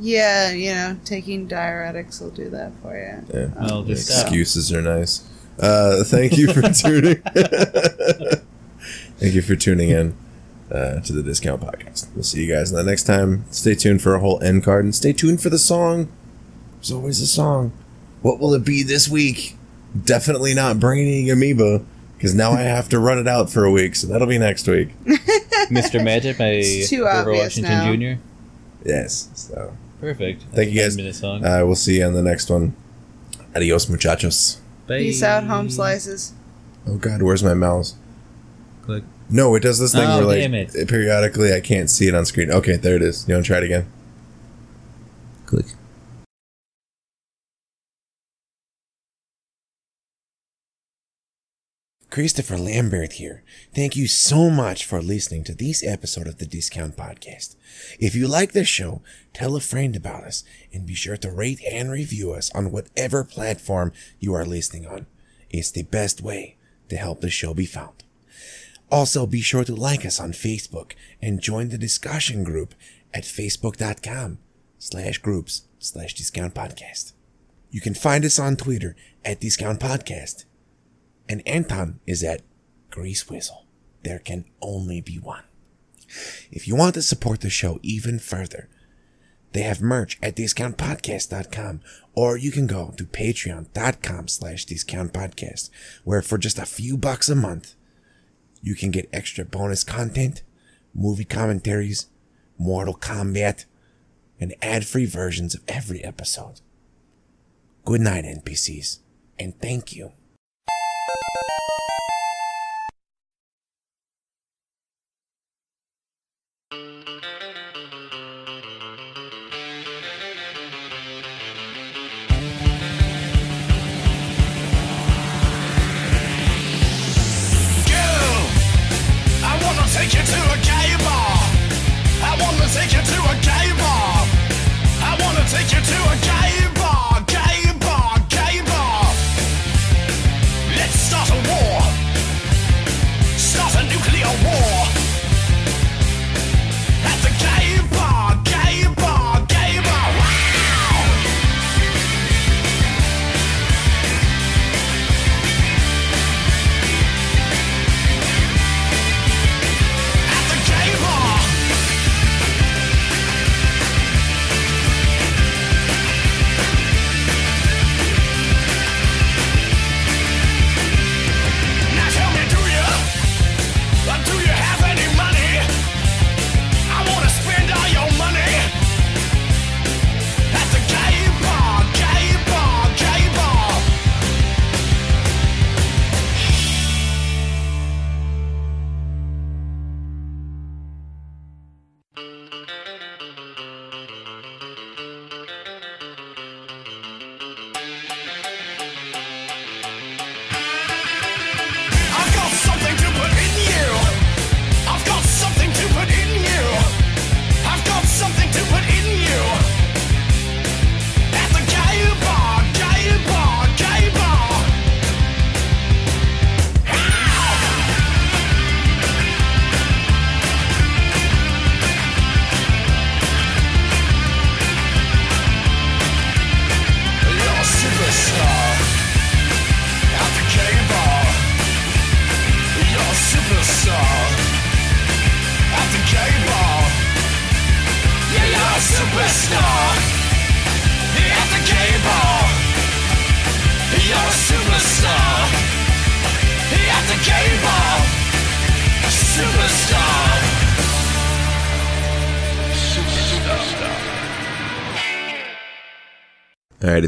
Yeah, you know, taking diuretics will do that for you.
Yeah,
Well, just stop.
excuses are nice. Uh, thank you for tuning. thank you for tuning in uh, to the Discount Podcast. We'll see you guys in the next time. Stay tuned for a whole end card and stay tuned for the song. There's always a song. What will it be this week? Definitely not Brainy Amoeba because now I have to run it out for a week, so that'll be next week.
Mr. Magic by
It's
Grover Washington
now.
Jr.
Yes. So
Perfect.
thank you guys.
a 10-minute song.
Uh, we'll see you on the next one. Adios, muchachos.
Peace out, home slices.
Oh God, where's my mouse?
Click.
No, it does this thing
Oh,
where like
it.
periodically I can't see it on screen. Okay, there it is. You want to try it again?
Click.
Christopher Lambert here. Thank you so much for listening to this episode of the Discount Podcast. If you like this show, tell a friend about us and be sure to rate and review us on whatever platform you are listening on. It's the best way to help the show be found.
Also, be sure to like us on Facebook and join the discussion group at facebook.com slash groups slash discount podcast. You can find us on Twitter at discount podcast. And Anton is at Grease Whistle. There can only be one. If you want to support the show even further, they have merch at discountpodcast.com or you can go to patreon.com slash discountpodcast where for just a few bucks a month, you can get extra bonus content, movie commentaries, Mortal Kombat, and ad-free versions of every episode. Good night, NPCs, and thank you.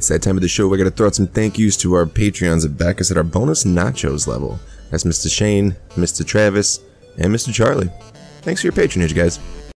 It's that time of the show. We're going to throw out some thank yous to our Patreons that back us at our bonus nachos level. That's Mr. Shane, Mr. Travis, and Mr. Charlie. Thanks for your patronage, guys.